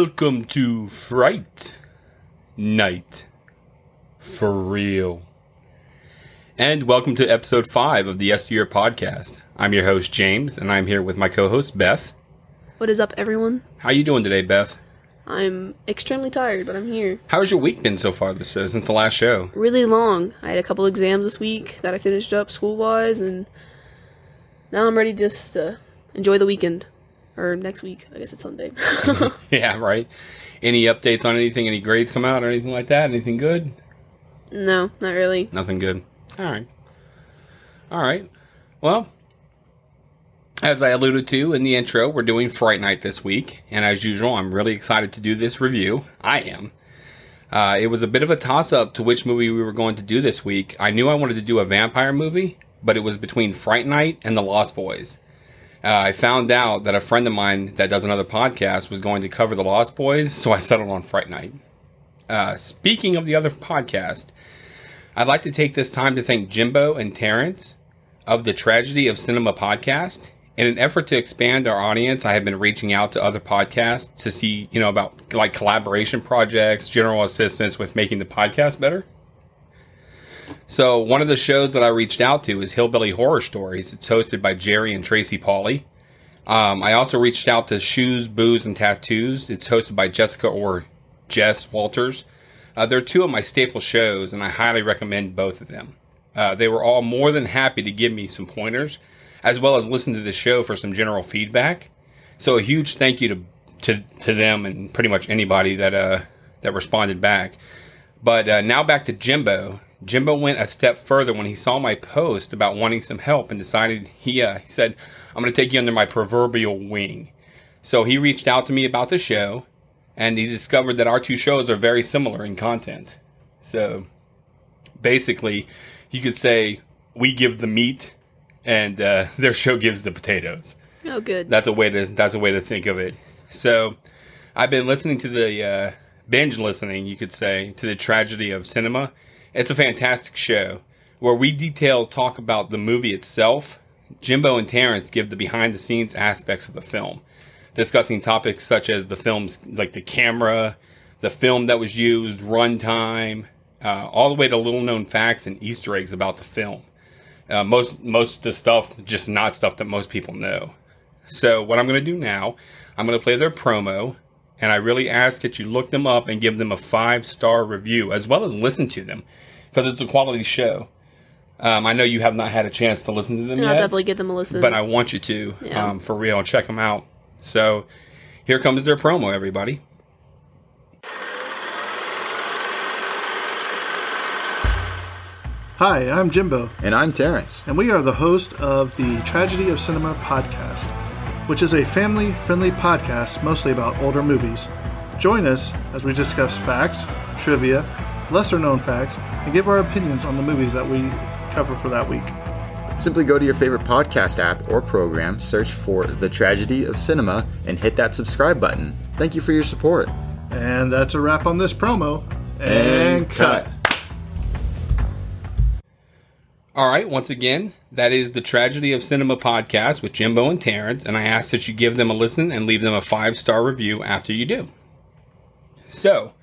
Welcome to Fright Night. For real. And welcome to episode 5 of the Yesteryear podcast. I'm your host James and I'm here with my co-host Beth. What is up, everyone? How you doing today, Beth? I'm extremely tired, but I'm here. How's your week been so far this uh, since the last show? Really long. I had a couple exams this week that I finished up school wise, and now I'm ready just to enjoy the weekend. Or next week. I guess it's Sunday. yeah, right. Any updates on anything? Any grades come out or anything like that? Anything good? no, not really. Nothing good. All right. All right. Well, as I alluded to in the intro, we're doing Fright Night this week, and as usual, I'm really excited to do this review. I am. Uh, it was a bit of a toss up to which movie we were going to do this week. I knew I wanted to do a vampire movie, but it was between Fright Night and The Lost Boys. Uh, I found out that a friend of mine that does another podcast was going to cover The Lost Boys, so I settled on Fright Night. Uh, speaking of the other podcast, I'd like to take this time to thank Jimbo and Terrence of the Tragedy of Cinema podcast. In an effort to expand our audience, I have been reaching out to other podcasts to see, you know, about like collaboration projects, general assistance with making the podcast better. So, one of the shows that I reached out to is Hillbilly Horror Stories. It's hosted by Jerry and Tracy Pauly. Um, I also reached out to Shoes, Booze, and Tattoos. It's hosted by Jessica or Jess Walters. Uh, they're two of my staple shows, and I highly recommend both of them. Uh, they were all more than happy to give me some pointers, as well as listen to the show for some general feedback. So a huge thank you to to, to them and pretty much anybody that uh, that responded back. But uh, now back to Jimbo. Jimbo went a step further when he saw my post about wanting some help and decided he uh, he said, "I'm going to take you under my proverbial wing." So he reached out to me about the show, and he discovered that our two shows are very similar in content. So basically, you could say we give the meat, and uh, their show gives the potatoes. Oh, good. That's a way to that's a way to think of it. So I've been listening to the uh, binge listening, you could say, to the tragedy of cinema. It's a fantastic show where we detail talk about the movie itself. Jimbo and Terrence give the behind the scenes aspects of the film, discussing topics such as the film's like the camera, the film that was used, runtime, uh, all the way to little known facts and Easter eggs about the film. Uh, most most of the stuff just not stuff that most people know. So what I'm going to do now, I'm going to play their promo, and I really ask that you look them up and give them a five star review as well as listen to them because it's a quality show. Um, I know you have not had a chance to listen to them yet. I'll definitely give them a listen. but I want you to Yeah. um, for real. Check them out. So here comes their promo, everybody. Hi, I'm Jimbo, And I'm Terrence. and we are the host of the Tragedy of Cinema podcast, which is a family friendly podcast mostly about older movies. Join us as we discuss facts, trivia, lesser known facts, and give our opinions on the movies that we cover for that week. Simply go to your favorite podcast app or program, search for The Tragedy of Cinema, and hit that subscribe button. Thank you for your support. And that's a wrap on this promo. And, cut. All right, once again, that is the Tragedy of Cinema podcast with Jimbo and Terrence, and I ask that you give them a listen and leave them a five star review after you do. So,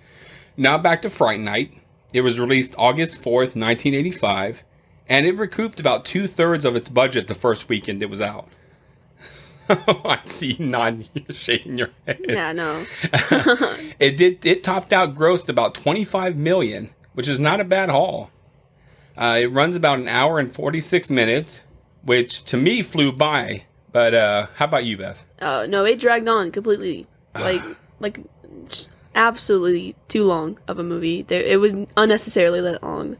now back to Fright Night. It was released August 4th, 1985, and it recouped about two thirds of its budget the first weekend it was out. I see you nodding, you're shaking your head. yeah, no. It did. It topped out grossed about 25 million, which is not a bad haul. Uh, it runs about an hour and 46 minutes, which to me flew by. But uh, how about you, Beth? Uh, no, it dragged on completely. Like, like, absolutely too long of a movie. There, it was unnecessarily that long.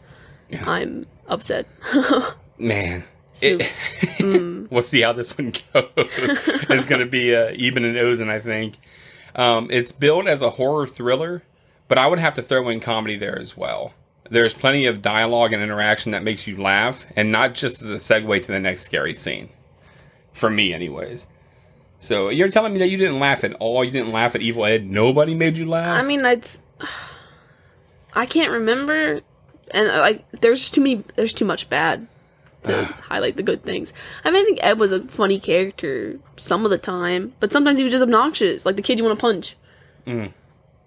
I'm upset. Man, it, we'll see how this one goes. it's going to be uh, even and Ozen, I think. Um, it's billed as a horror thriller, but I would have to throw in comedy there as well. There's plenty of dialogue and interaction that makes you laugh, and not just as a segue to the next scary scene. For me, anyways. So you're telling me that you didn't laugh at all? You didn't laugh at Evil Ed? Nobody made you laugh? I mean, it's. I can't remember, and uh, like, there's too many. There's too much bad to highlight the good things. I mean, I think Ed was a funny character some of the time, but sometimes he was just obnoxious, like the kid you want to punch.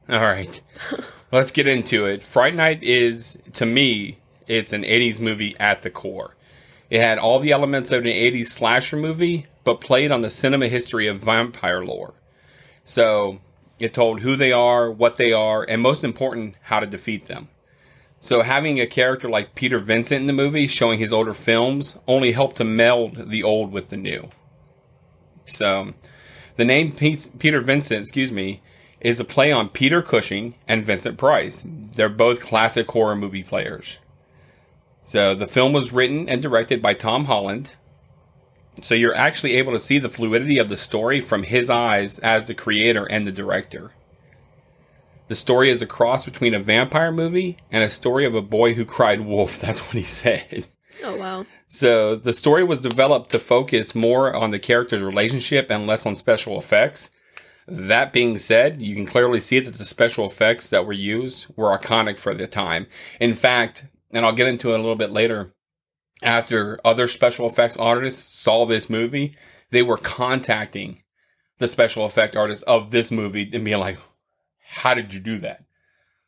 All right. Let's get into it. Fright Night is, to me, it's an 80s movie at the core. It had all the elements of an 80s slasher movie, but played on the cinema history of vampire lore. So it told who they are, what they are, and most important, how to defeat them. So having a character like Peter Vincent in the movie showing his older films only helped to meld the old with the new. So the name Pete, Peter Vincent, excuse me, is a play on Peter Cushing and Vincent Price. They're both classic horror movie players. So the film was written and directed by Tom Holland. So you're actually able to see the fluidity of the story from his eyes as the creator and the director. The story is a cross between a vampire movie and a story of a boy who cried wolf. That's what he said. Oh wow. So the story was developed to focus more on the character's relationship and less on special effects. That being said, you can clearly see that the special effects that were used were iconic for the time. In fact, and I'll get into it a little bit later, after other special effects artists saw this movie, they were contacting the special effect artists of this movie and being like, "How did you do that?"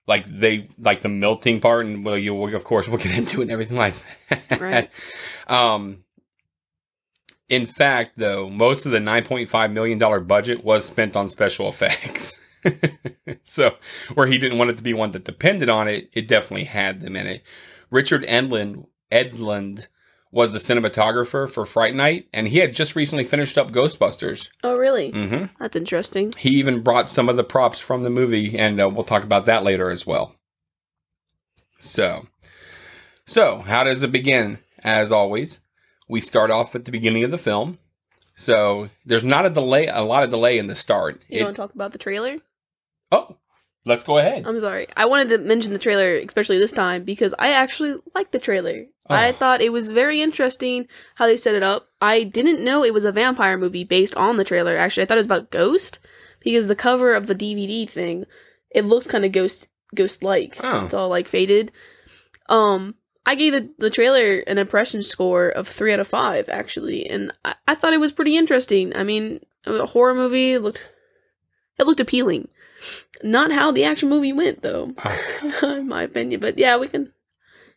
Like they like the melting part, and well, you of course we'll get into it and everything like that. Right. um, in fact, though, most of the nine point five million dollar budget was spent on special effects. so, where he didn't want it to be one that depended on it, it definitely had them in it. Richard Edlund Edlund was the cinematographer for Fright Night, and he had just recently finished up Ghostbusters. Oh really? hmm That's interesting. He even brought some of the props from the movie, and uh, we'll talk about that later as well. So, so how does it begin? As always, we start off at the beginning of the film. So there's not a delay, a lot of delay in the start. You It- want to talk about the trailer? oh, let's go ahead. I'm sorry. I wanted to mention the trailer, especially this time, because I actually liked the trailer. I Oh. thought it was very interesting how they set it up. I didn't know it was a vampire movie based on the trailer. Actually, I thought it was about Ghost because the cover of the DVD thing, it looks kind of ghost ghost like. Oh. It's all like faded. Um, I gave the, the trailer an impression score of three out of five actually, and I, I thought it was pretty interesting. I mean, a horror movie it looked it looked appealing. Not how the action movie went though, in my opinion. But yeah, we can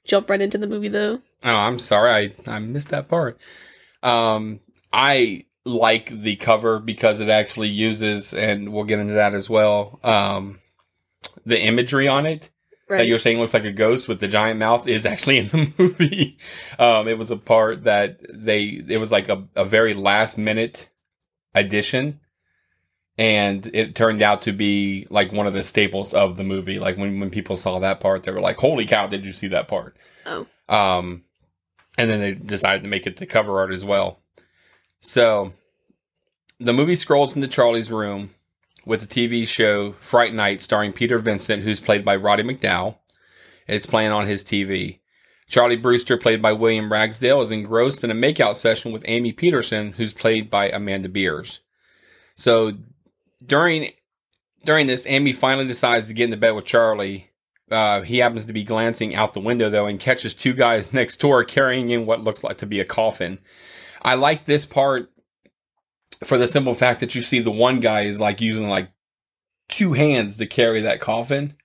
jump right into the movie though. Oh, I'm sorry, I I missed that part. Um, I like the cover because it actually uses, and we'll get into that as well. Um, the imagery on it that you're saying looks like a ghost with the giant mouth is actually in the movie. Um, it was a part that they it was like a, a very last minute addition. And it turned out to be like one of the staples of the movie. Like when, when people saw that part, they were like, Holy cow, did you see that part? Oh. Um and then they decided to make it the cover art as well. So the movie scrolls into Charlie's room with the TV show Fright Night starring Peter Vincent, who's played by Roddy McDowall. It's playing on his TV. Charlie Brewster, played by William Ragsdale, is engrossed in a makeout session with Amy Peterson, who's played by Amanda Bearse. So during during this, Amy finally decides to get into bed with Charlie. Uh, he happens to be glancing out the window though and catches two guys next door carrying in what looks like to be a coffin. I like this part for the simple fact that you see the one guy is like using like two hands to carry that coffin,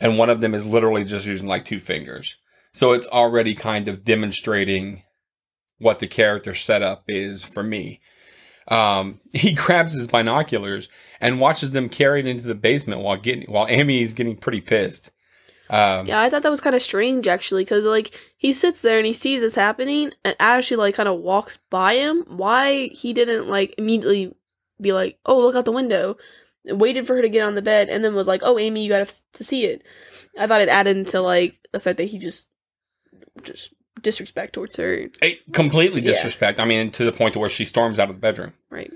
and one of them is literally just using like two fingers. So it's already kind of demonstrating what the character setup is for me. Um, he grabs his binoculars and watches them carried into the basement while getting while Amy is getting pretty pissed. Um, Yeah, I thought that was kind of strange actually, because like he sits there and he sees this happening, and as she like kind of walks by him, why he didn't like immediately be like, "Oh, look out the window," waited for her to get on the bed, and then was like, "Oh, Amy, you got to to see it." I thought it added into like the fact that he just just disrespect towards her, completely Yeah. disrespect. I mean, to the point to where she storms out of the bedroom. right?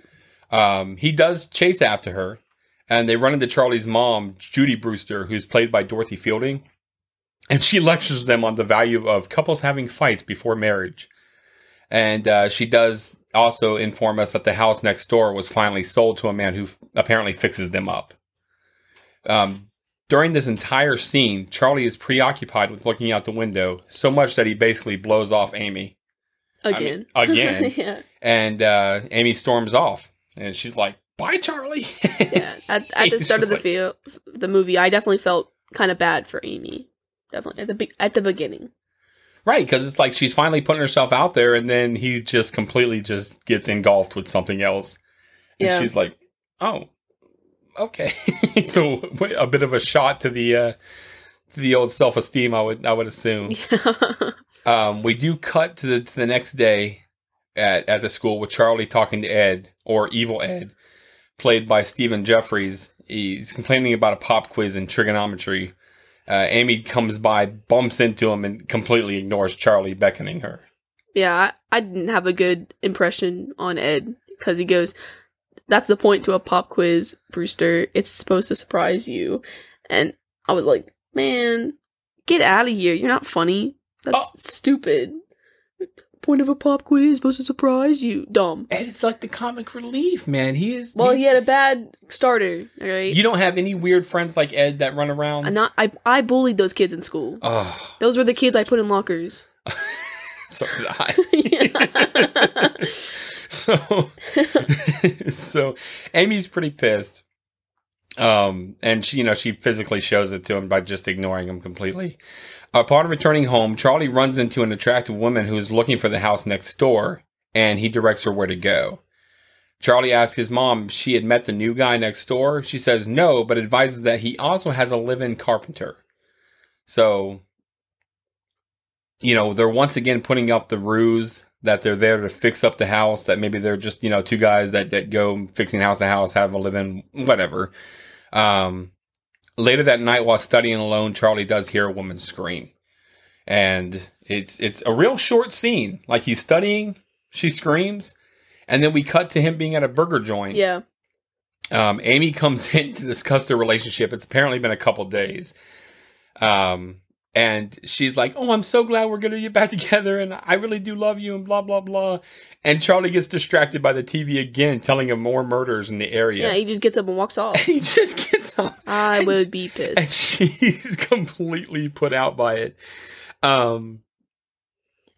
Um, he does chase after her, and they run into Charlie's mom, Judy Brewster, who's played by Dorothy Fielding, and she lectures them on the value of couples having fights before marriage. And uh, she does also inform us that the house next door was finally sold to a man who f- apparently fixes them up. Um, during this entire scene, Charlie is preoccupied with looking out the window so much that he basically blows off Amy I mean, Again, again. yeah, and uh, Amy storms off, and she's like, bye, Charlie. Yeah, at, at the start of the feel, the movie, I definitely felt kind of bad for Amy. Definitely at the be- at the beginning. Right, because it's like she's finally putting herself out there, and then he just completely just gets engulfed with something else, and Yeah. she's like, "Oh, okay." so a bit of a shot to the uh, to the old self esteem, I would I would assume. Um, we do cut to the to the next day at at the school with Charlie talking to Ed or Evil Ed, played by Stephen Geoffreys. He's complaining about a pop quiz in trigonometry. Uh, Amy comes by, bumps into him, and completely ignores Charlie beckoning her. yeah, I, I didn't have a good impression on Ed because he goes, "That's the point to a pop quiz, Brewster. It's supposed to surprise you," and I was like, "Man, get out of here! You're not funny. That's Oh. stupid." Point of a pop quiz supposed to surprise you, dumb. Ed it's like the comic relief, man. He is. Well, he had a bad starter. Right, You don't have any weird friends like Ed that run around. I'm not. I I bullied those kids in school. Oh, Those were the kids I put in lockers. so did I. so so Amy's pretty pissed. Um and she you know she physically shows it to him by just ignoring him completely. Upon returning home, Charlie runs into an attractive woman who is looking for the house next door and he directs her where to go. Charlie asks his mom if she had met the new guy next door. She says no, but advises that he also has a live-in carpenter. So you know, they're once again putting up the ruse that they're there to fix up the house, that maybe they're just, you know, two guys that, that go fixing house to house, have a live in, whatever. Um, later that night while studying alone, Charlie does hear a woman scream. And it's, it's a real short scene. Like he's studying, she screams, and then we cut to him being at a burger joint. yeah, Um, Amy comes in to discuss their relationship. It's apparently been a couple days. Um, and she's like, "Oh, I'm so glad we're gonna get back together, and I really do love you," and blah blah blah. And Charlie gets distracted by the TV again, telling him more murders in the area. yeah. He just gets up and walks off. he just gets up, I would be pissed. and she's completely put out by it. Um,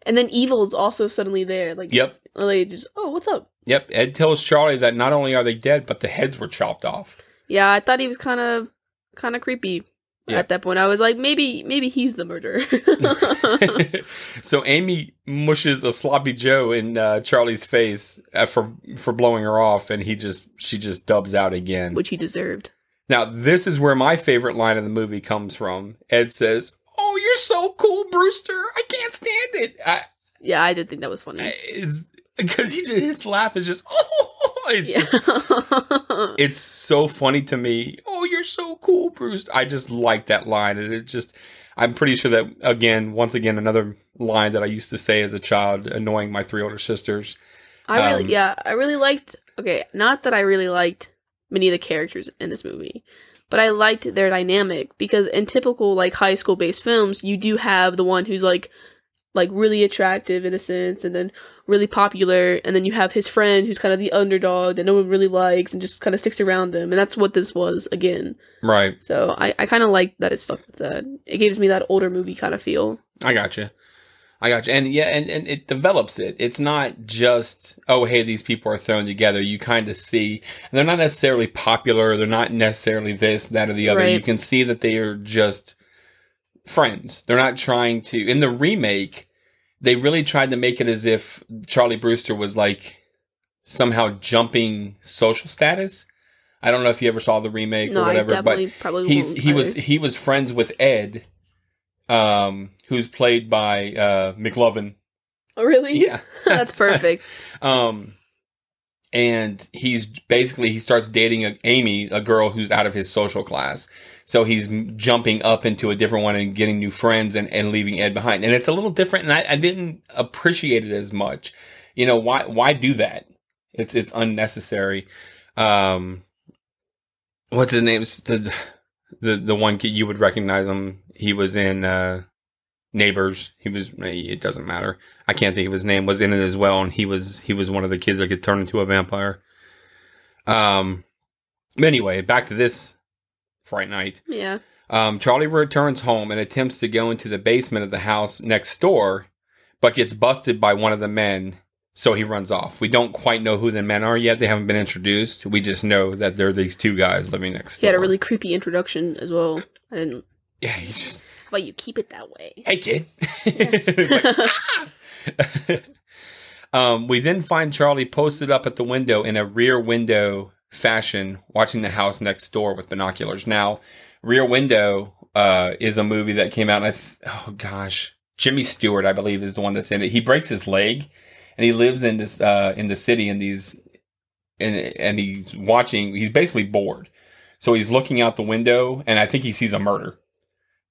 And then Evil's also suddenly there. Like, yep, Like, just oh, what's up? yep. Ed tells Charlie that not only are they dead, but the heads were chopped off. Yeah, I thought he was kind of kind of creepy. Yeah. At that point, I was like, maybe maybe he's the murderer. so Amy mushes a sloppy Joe in uh, Charlie's face uh, for for blowing her off, and he just she just dubs out again. Which he deserved. now this is where my favorite line of the movie comes from. Ed says, "Oh, you're so cool, Brewster. I can't stand it." I, Yeah, I did think that was funny. Because he just his laugh is just oh, it's yeah. just it's so funny to me. Oh, you're so cool, Bruce. I just like that line, and it just. I'm pretty sure that again, once again, another line that I used to say as a child, annoying my three older sisters. I really, Um, yeah, I really liked. Okay, not that I really liked many of the characters in this movie, but I liked their dynamic because in typical like high school based films, you do have the one who's like, like really attractive in a sense, and then really popular, and then you have his friend who's kind of the underdog that no one really likes and just kind of sticks around him, and that's what this was again. Right, So I, I kind of like that it stuck with that. It gives me that older movie kind of feel. I got you. I got you. And yeah, and, and it develops it. It's not just, oh, hey, these people are thrown together. You kind of see, and they're not necessarily popular. They're not necessarily this, that, or the other. Right. You can see that they are just friends. They're not trying to, in the remake, they really tried to make it as if Charlie Brewster was like somehow jumping social status. I don't know if you ever saw the remake No, or whatever, but he's he was he was friends with Ed, um, who's played by uh McLovin. Oh, really? Yeah, that's perfect. um, and he's basically he starts dating a, Amy, a girl who's out of his social class. So he's jumping up into a different one and getting new friends and, and leaving Ed behind. And it's a little different, and I, I didn't appreciate it as much. You know why? Why do that? It's it's unnecessary. Um, what's his name? The the the one kid you would recognize him. He was in uh, Neighbors. He was. It doesn't matter. I can't think of his name. Was in it as well, and he was he was one of the kids that could turn into a vampire. Um. Anyway, back to this Fright Night. Yeah. Um, Charlie returns home and attempts to go into the basement of the house next door, but gets busted by one of the men So he runs off. We don't quite know who the men are yet. They haven't been introduced. We just know that they're these two guys living next He door. had a really creepy introduction as well. I didn't. yeah. He just How about you keep it that way? hey kid. Like, um, we then find Charlie posted up at the window in a rear window fashion, watching the house next door with binoculars. Now, Rear Window uh, is a movie that came out. And I th- oh gosh, Jimmy Stewart, I believe, is the one that's in it. He breaks his leg, and he lives in this uh, in the city in these, and and he's watching. He's basically bored, so he's looking out the window, and I think he sees a murder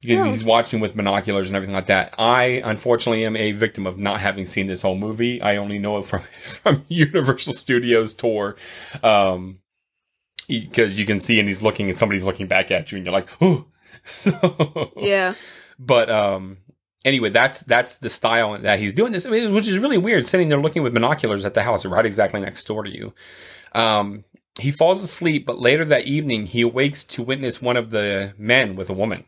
because Oh. he's watching with binoculars and everything like that. I unfortunately am a victim of not having seen this whole movie. I only know it from from Universal Studios tour, um, because you can see and he's looking and somebody's looking back at you and you're like, oh, so Yeah. But um, anyway, that's that's the style that he's doing this, which is really weird. Sitting there looking with binoculars at the house right exactly next door to you. Um, he falls asleep, but later that evening he awakes to witness one of the men with a woman.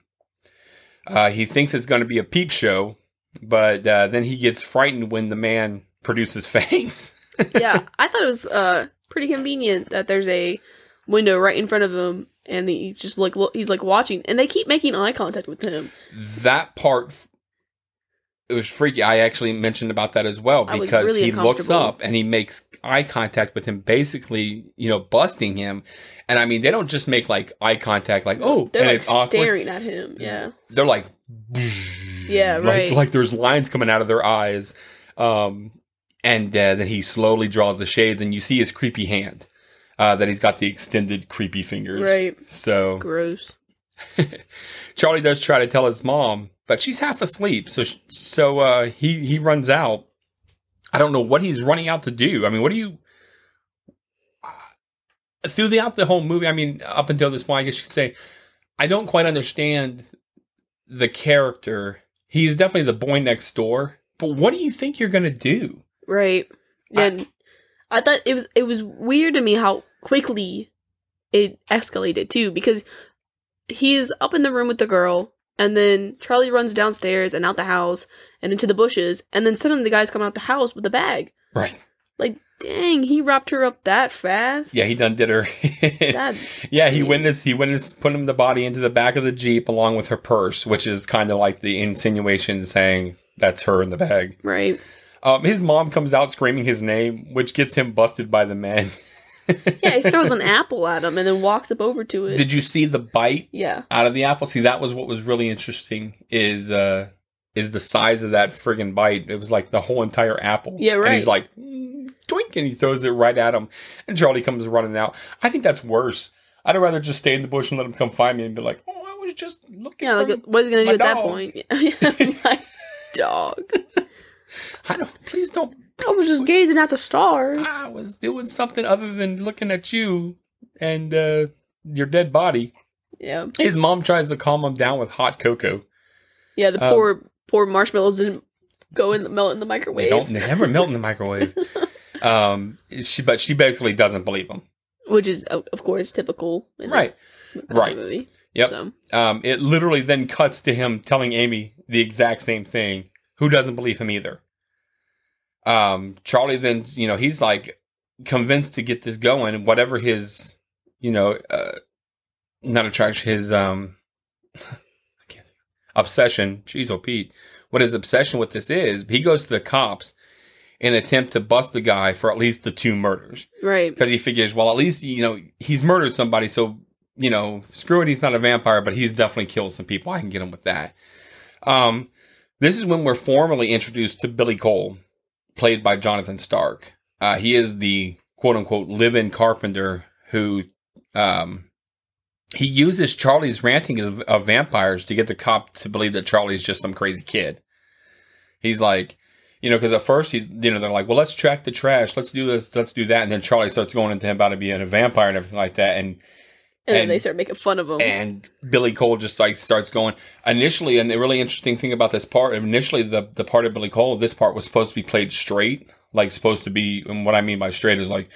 Uh, he thinks it's going to be a peep show, but uh, then he gets frightened when the man produces fangs. Yeah. I thought it was uh pretty convenient that there's a window right in front of him and he just like he's like watching and they keep making eye contact with him. that part it was freaky i actually mentioned about that as well because really he looks up and he makes eye contact with him basically you know busting him and i mean they don't just make like eye contact like oh They're like awkward staring at him. Yeah. they're like Yeah, like, right. like there's lines coming out of their eyes um and uh, then he slowly draws the shades and you see his creepy hand uh that he's got the extended creepy fingers Right. so Gross. Charlie does try to tell his mom, but she's half asleep. So sh- so uh, he he runs out. I don't know what he's running out to do. I mean, what do you uh, throughout the whole movie? I mean, up until this point, I guess you could say I don't quite understand the character. He's definitely the boy next door, but what do you think you're gonna do? Right. And I, thought it was it was weird to me how quickly it escalated too because he's up in the room with the girl and then Charlie runs downstairs and out the house and into the bushes and then suddenly the guy's coming out the house with a bag. Right? Like dang, he wrapped her up that fast. Yeah, he done did her. That Yeah, he witnessed he witnessed putting the body into the back of the jeep along with her purse, which is kind of like the insinuation saying that's her in the bag. right. Um, his mom comes out screaming his name, which gets him busted by the men. Yeah, he throws an apple at him and then walks up over to it. Did you see the bite yeah. out of the apple? See, that was what was really interesting. Is uh, is the size of that friggin' bite? It was like the whole entire apple. Yeah, right. And he's like, mm, doink, and he throws it right at him. And Charlie comes running out. I think that's worse. I'd rather just stay in the bush and let him come find me and be like, oh, I was just looking. Yeah, for like what what is he gonna do at that point? Yeah. My dog. I don't. Please don't. I was just gazing at the stars. I was doing something other than looking at you and uh, your dead body. Yeah. His mom tries to calm him down with hot cocoa. Yeah, the Um, poor poor marshmallows didn't go in the melt in the microwave. They don't. They never melt in the microwave. um, she, but she basically doesn't believe him. Which is of of course typical in Right. this Right. movie. Yep. So Um, it literally then cuts to him telling Amy the exact same thing. Who doesn't believe him either? Um, Charlie then, you know, he's like convinced to get this going. Whatever his, you know, uh, not attraction, his um, I can't think, obsession. Jeez, oh Pete, what his obsession with this is? He goes to the cops in attempt to bust the guy for at least the two murders right. because he figures, well, at least you know he's murdered somebody, so you know, screw it, he's not a vampire, but he's definitely killed some people. I can get him with that. Um, this is when we're formally introduced to Billy Cole, played by Jonathan Stark. Uh, he is the quote unquote live-in carpenter who, um, he uses Charlie's ranting of, of vampires to get the cop to believe that Charlie's just some crazy kid. He's like, you know, because at first he's, you know, they're like, well, let's track the trash, let's do this, let's do that, and then Charlie starts going into him about it being a vampire and everything like that, and And, then they start making fun of him. and Billy Cole just like starts going. Initially, and the really interesting thing about this part, initially the the part of Billy Cole, this part was supposed to be played straight, like supposed to be. And what I mean by straight is like,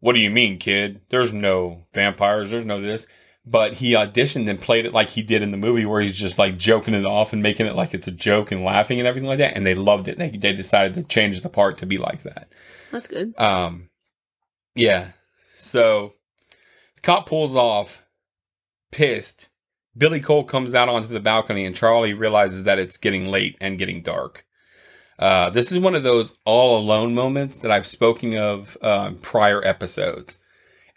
what do you mean, kid? There's no vampires. There's no this. but he auditioned and played it like he did in the movie, where he's just like joking it off and making it like it's a joke and laughing and everything like that. And they loved it. They they decided to change the part to be like that. That's good. Um, yeah. So cop pulls off, pissed. Billy Cole comes out onto the balcony, and Charlie realizes that it's getting late and getting dark. Uh, this is one of those all alone moments that I've spoken of in prior episodes.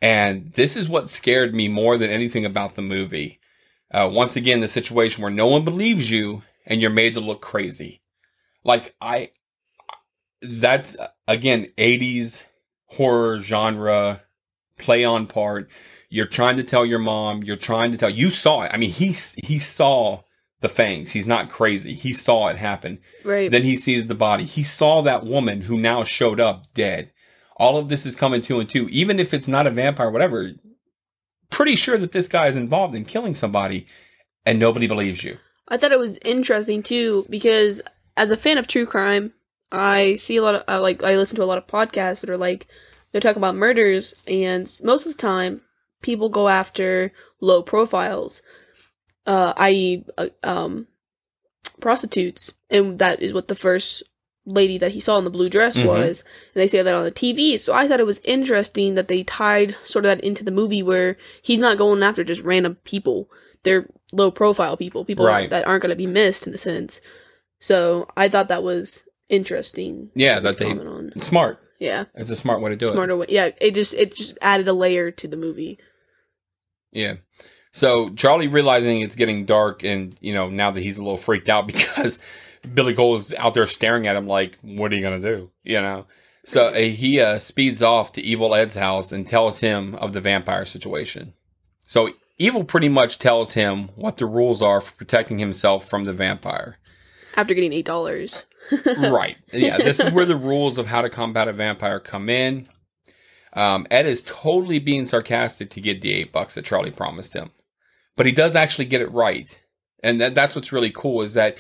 And this is what scared me more than anything about the movie. Uh, once again, the situation where no one believes you and you're made to look crazy. Like, I, that's again, 80s horror genre play on part. You're trying to tell your mom, you're trying to tell, you saw it. I mean, he, he saw the fangs. He's not crazy. He saw it happen. Right. Then he sees the body. He saw that woman who now showed up dead. All of this is coming two and two. Even if it's not a vampire, whatever, pretty sure that this guy is involved in killing somebody and nobody believes you. I thought it was interesting too because as a fan of true crime, I see a lot of uh, like I listen to a lot of podcasts that are like they talk about murders, and most of the time people go after low profiles, uh, i.e., uh, um, prostitutes, and that is what the first lady that he saw in the blue dress Mhm. was, and they say that on the TV. So I thought it was interesting that they tied sort of that into the movie where he's not going after just random people; they're low profile people, people Right. that aren't going to be missed in a sense. So I thought that was interesting. Yeah, that they- on. Smart. Yeah It's a smart way to do it. smarter way. Yeah, it just it just added a layer to the movie. Yeah. So Charlie realizing it's getting dark, and you know now that he's a little freaked out because Billy Cole is out there staring at him like, "What are you gonna do?" You know. So uh, he uh, speeds off to Evil Ed's house and tells him of the vampire situation. So Evil pretty much tells him what the rules are for protecting himself from the vampire. After getting eight dollars. Right. Yeah, this is where the rules of how to combat a vampire come in. Um, Ed is totally being sarcastic to get the eight bucks that Charlie promised him, but he does actually get it right, and that, that's what's really cool is that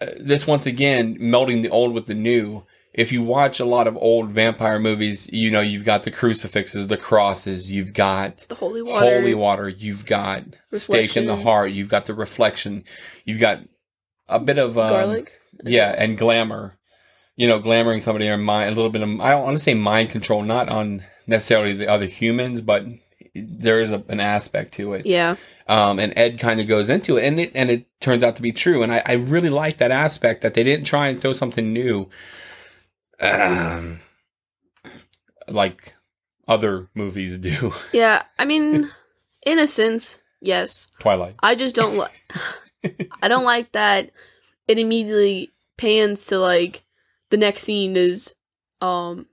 uh, this once again melding the old with the new. If you watch a lot of old vampire movies, you know you've got the crucifixes, the crosses, you've got The holy water. holy water, you've got stake in the heart, you've got the reflection, you've got a bit of um, garlic. Yeah, and glamour. You know, glamoring somebody or mind a little bit of I don't want to say mind control, not on necessarily the other humans, but there is a, an aspect to it. Yeah. Um, and Ed kind of goes into it, and it and it turns out to be true. And I, I really like that aspect that they didn't try and throw something new, um, like other movies do. Yeah. I mean, in a sense, yes. Twilight. I just don't like. I don't like that it immediately pans to like the next scene is um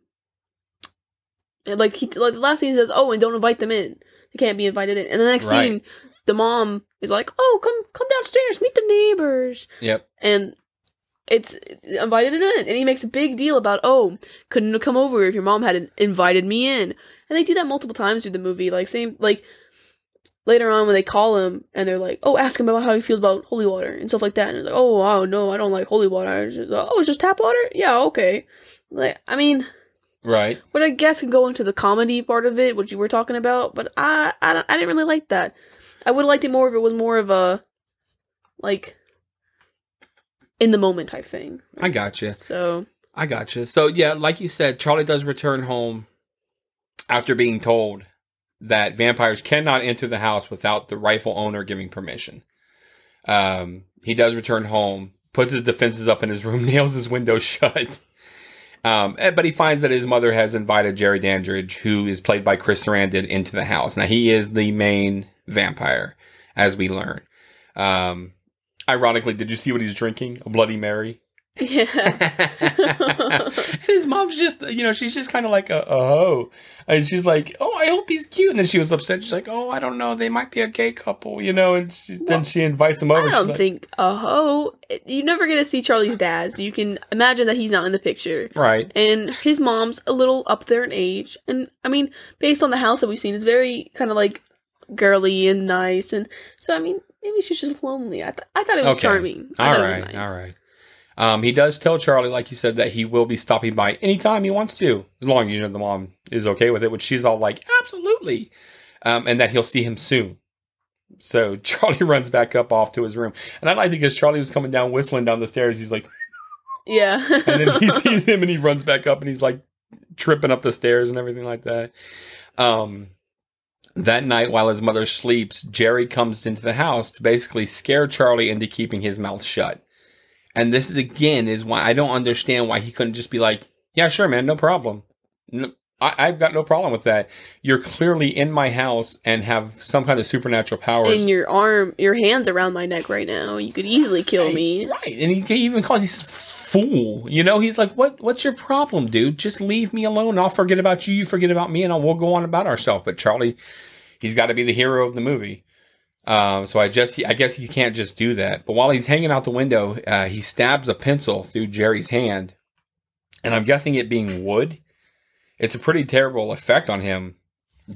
like he like the last scene says oh and don't invite them in. They can't be invited in. And the next Right. scene the mom is like oh come come downstairs meet the neighbors. Yep. and it's invited him in. And he makes a big deal about oh couldn't have come over if your mom hadn't invited me in. And they do that multiple times through the movie like same like later on when they call him and they're like oh ask him about how he feels about holy water and stuff like that and he's like oh wow no i don't like holy water It's just, oh it's just tap water yeah okay like i mean Right. what i guess can go into the comedy part of it which you were talking about but i i, don't, I didn't really like that i would have liked it more if it was more of a like in the moment type thing I got you. so I got you. So yeah, like you said, Charlie does return home after being told that vampires cannot enter the house without the rightful owner giving permission. Um, he does return home, puts his defenses up in his room, nails his window shut. Um, eh, but he finds that his mother has invited Jerry Dandridge, who is played by Chris Sarandon, into the house. Now he is the main vampire, as we learn. Um, ironically, did you see what he's drinking? A Bloody Mary. Yeah and his mom's just, you know, she's just kind of like a, hoe. And she's like, oh, I hope he's cute. And then she was upset. She's like, oh, I don't know. They might be a gay couple, you know. And she, then she invites him over. I She's don't like, think a hoe. you're never going to see Charlie's dad, so you can imagine that he's not in the picture. Right. And his mom's a little up there in age, and I mean, based on the house that we've seen, it's very kind of like girly and nice, and so I mean, maybe she's just lonely. I th- I thought it was Okay. charming. I All thought right. it was nice. All right. Um, he does tell Charlie, like you said, that he will be stopping by anytime he wants to, as long as you know the mom is okay with it. Which she's all like, absolutely, um, and that he'll see him soon. So Charlie runs back up off to his room, and I like it because Charlie was coming down whistling down the stairs. He's like, Yeah. and then he sees him and he runs back up and he's like tripping up the stairs and everything like that. Um, that night, while his mother sleeps, Jerry comes into the house to basically scare Charlie into keeping his mouth shut. And this is again is why I don't understand why he couldn't just be like, "Yeah, sure, man, no problem. No, I, I've got no problem with that. You're clearly in my house and have some kind of supernatural powers." and your arm, your hands around my neck right now. You could easily kill me. Right. And he even calls he's fool. You know, he's like, What what's your problem, dude? Just leave me alone. I'll forget about you, you forget about me, and I'll, we'll go on about ourselves. But Charlie, he's got to be the hero of the movie. Um, so I just I guess he can't just do that. But while he's hanging out the window, uh, he stabs a pencil through Jerry's hand. And I'm guessing it being wood. It's a pretty terrible effect on him.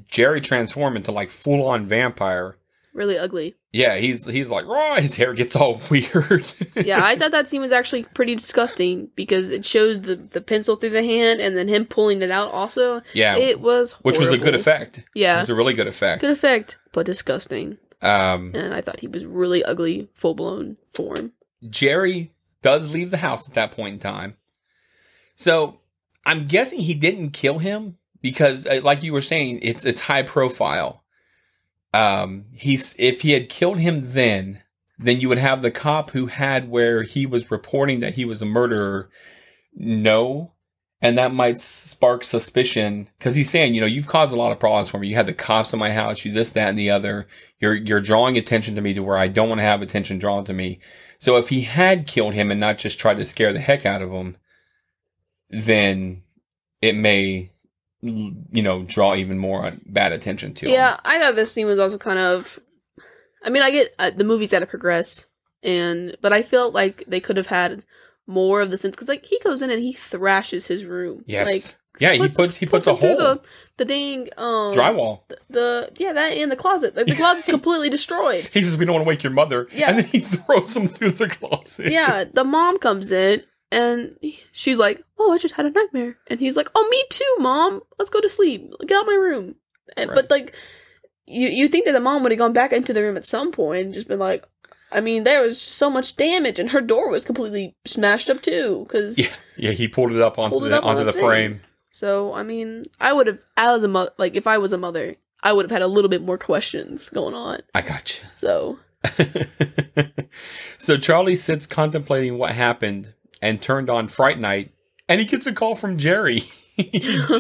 Jerry transforms into like full on vampire. Really ugly. Yeah, he's he's like, raw. His hair gets all weird. Yeah, I thought that scene was actually pretty disgusting because it shows the, the pencil through the hand and then him pulling it out also. yeah, It was which was a good horrible. effect. It Yeah. was a really good effect. Good effect, but disgusting. Um, And I thought he was really ugly, full blown form. Jerry does leave the house at that point in time. So I'm guessing he didn't kill him because, uh, like you were saying, it's it's high profile. Um, he's if he had killed him then, then you would have the cop who had where he was reporting that he was a murderer. No. And that might spark suspicion because he's saying, you know, you've caused a lot of problems for me. You had the cops in my house, you this, that, and the other. You're you're drawing attention to me to where I don't want to have attention drawn to me. So if he had killed him and not just tried to scare the heck out of him, then it may, you know, draw even more bad attention to him. Yeah, I thought this scene was also kind of. I mean, I get uh, the movie's got to progress, and but I felt like they could have had more of the sense because like he goes in and he thrashes his room. Yes. Like, yeah, he puts he puts, a him hole the, the dang um drywall. The, the yeah that in the closet like the closet's completely destroyed. He says we don't want to wake your mother, Yeah. and then he throws him through the closet. Yeah, the mom comes in and she's like, "Oh, I just had a nightmare," and he's like, "Oh, me too, mom. Let's go to sleep. Get out of my room." And, Right. But like, you you think that the mom would have gone back into the room at some point and just been like, I mean, there was so much damage, and her door was completely smashed up too. Because yeah, yeah. He pulled it up onto it the up on onto the the frame. so, I mean, I would have as a mo- like if I was a mother, I would have had a little bit more questions going on. I got So you. so Charlie sits contemplating what happened and turned on Fright Night, and he gets a call from Jerry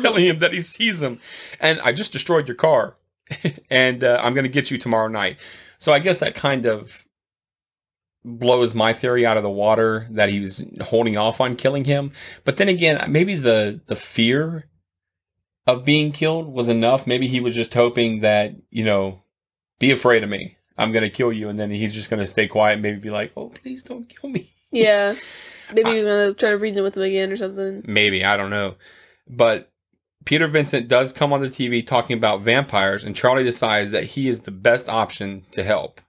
telling him that he sees him, and I just destroyed your car, and uh, I'm going to get you tomorrow night. So I guess that kind of blows my theory out of the water that he was holding off on killing him. But then again, maybe the the fear of being killed was enough. Maybe he was just hoping that you know, be afraid of me. I'm gonna kill you, and then he's just gonna stay quiet. and Maybe be like, "Oh, please don't kill me." yeah, maybe he's gonna try to reason with him again or something. Maybe I don't know, but Peter Vincent does come on the TV talking about vampires, and Charlie decides that he is the best option to help.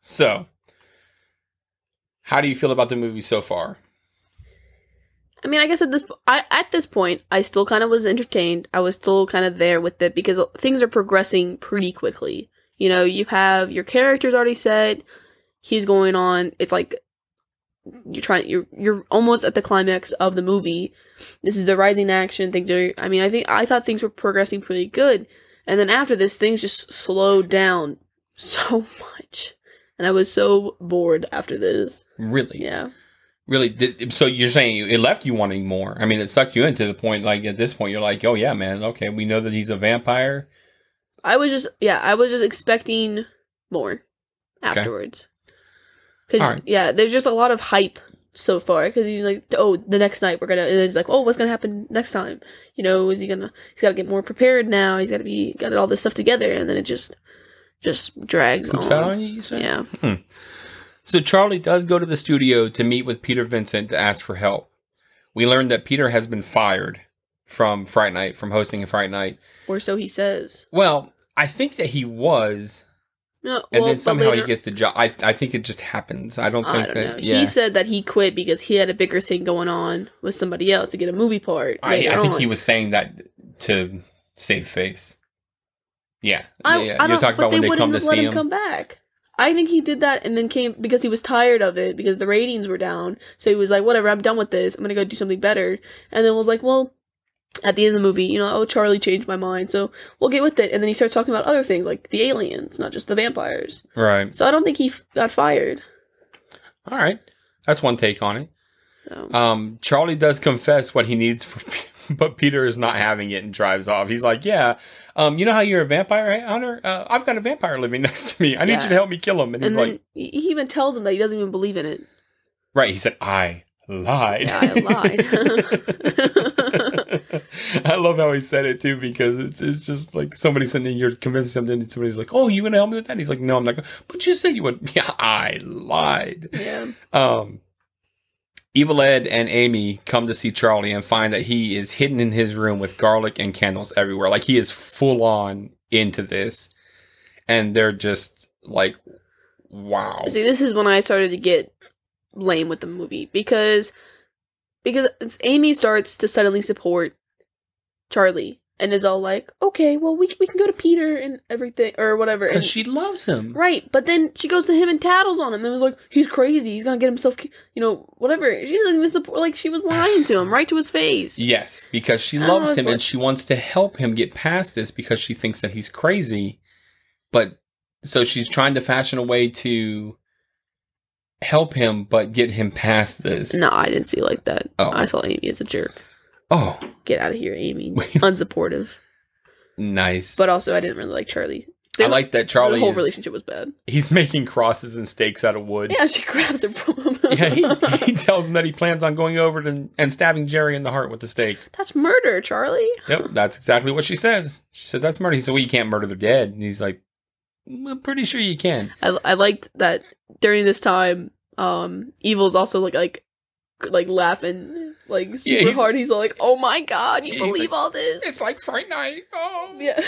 So, how do you feel about the movie so far? I mean, I guess at this I, at this point, I still kind of was entertained. I was still kind of there with it because things are progressing pretty quickly. You know, you have your characters already set. He's going on. It's like you're trying. You're you're almost at the climax of the movie. This is the rising action. Things are. I mean, I think I thought things were progressing pretty good, and then after this, things just slowed down so much, and I was so bored after this. Really? Yeah. Really? Did, so you're saying it left you wanting more? I mean, it sucked you in to the point, like at this point, you're like, oh yeah, man, okay, we know that he's a vampire. I was just yeah, I was just expecting more afterwards. Because Alright. yeah, there's just a lot of hype so far. Because you're like, oh, the next night we're gonna, and then it's like, oh, what's gonna happen next time? You know, is he gonna? He's got to get more prepared now. He's got to be got all this stuff together, and then it just just drags Poops on. on you, you? Yeah, hmm. So Charlie does go to the studio to meet with Peter Vincent to ask for help. We learned that Peter has been fired from Fright Night, from hosting a Fright Night. or so he says. Well, I think that he was, No, and well, then somehow later- he gets the job. I I think it just happens. I don't I think don't that. Yeah, He said that he quit because he had a bigger thing going on with somebody else to get a movie part. I, I think on. he was saying that to save face. Yeah, I, yeah. I You're talking about when they wouldn't come to see him him. come back. I think he did that and then came because he was tired of it because the ratings were down. So he was like, "Whatever, I'm done with this. I'm gonna go do something better." And then was like, "Well." At the end of the movie, you know, oh, Charlie changed my mind, so we'll get with it. And then he starts talking about other things like the aliens, not just the vampires. Right. So I don't think he f- got fired. All right. That's one take on it. So Um, Charlie does confess what he needs for, but Peter is not having it and drives off. He's like, "Yeah, um, you know how you're a vampire hunter? Uh, I've got a vampire living next to me. I need Yeah. you to help me kill him." And he's and then like, he he even tells him that he doesn't even believe in it. "Right." He said, "I lied." Yeah, I lied. I love how he said it too because it's it's just like somebody sending you're convincing something and somebody's like, "Oh, you gonna help me with that?" He's like, "No, I'm not." Gonna. But you said you would. Yeah, I lied. yeah. Um, Evil Ed and Amy come to see Charlie and find that he is hidden in his room with garlic and candles everywhere. Like he is full on into this, and they're just like, "Wow." See, this is when I started to get lame with the movie because because Amy starts to suddenly support Charlie and is all like, "Okay, well we we can go to Peter and everything or whatever." And, Because she loves him. right, but then she goes to him and tattles on him and was like, "He's crazy. He's gonna get himself, you know, whatever." She doesn't even support. Like she was lying to him right to his face. Yes, because she loves him like- and she wants to help him get past this because she thinks that he's crazy. But so she's trying to fashion a way to help him but get him past this. No, I didn't see like that. Oh. I saw Amy as a jerk. Oh, Get out of here, Amy. Unsupportive. nice. But also, I didn't really like Charlie. I like that Charlie the whole is, relationship was bad. he's making crosses and stakes out of wood. Yeah, she grabs it from him. Yeah, he, he tells him that he plans on going over to, and stabbing Jerry in the heart with the stake. That's murder, Charlie. Yep, that's exactly what she says. She said that's murder. He said, "Well, you can't murder the dead." And he's like, "I'm pretty sure you can." I, I liked that during this time, um, Evil's also like like like laughing like super he's- hard. He's all like, "Oh my god, you believe like, all this?" It's like Fright Night. Oh, yeah.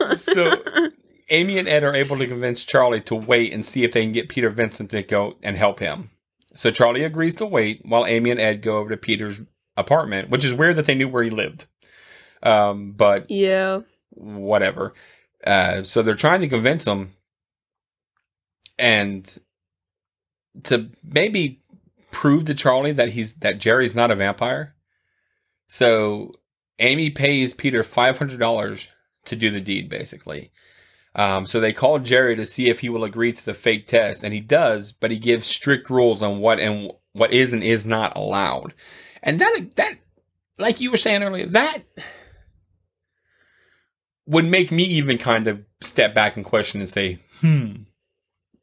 Yeah. so Amy and Ed are able to convince Charlie to wait and see if they can get Peter Vincent to go and help him. So Charlie agrees to wait while Amy and Ed go over to Peter's apartment, which is weird that they knew where he lived. Um, but yeah. whatever. Uh, so they're trying to convince him and to maybe prove to Charlie that he's that Jerry's not a vampire. So Amy pays Peter five hundred dollars to do the deed, basically. Um, so they call Jerry to see if he will agree to the fake test, and he does, but he gives strict rules on what and what is and is not allowed. And that that, like you were saying earlier, that would make me even kind of step back and question and say, hmm,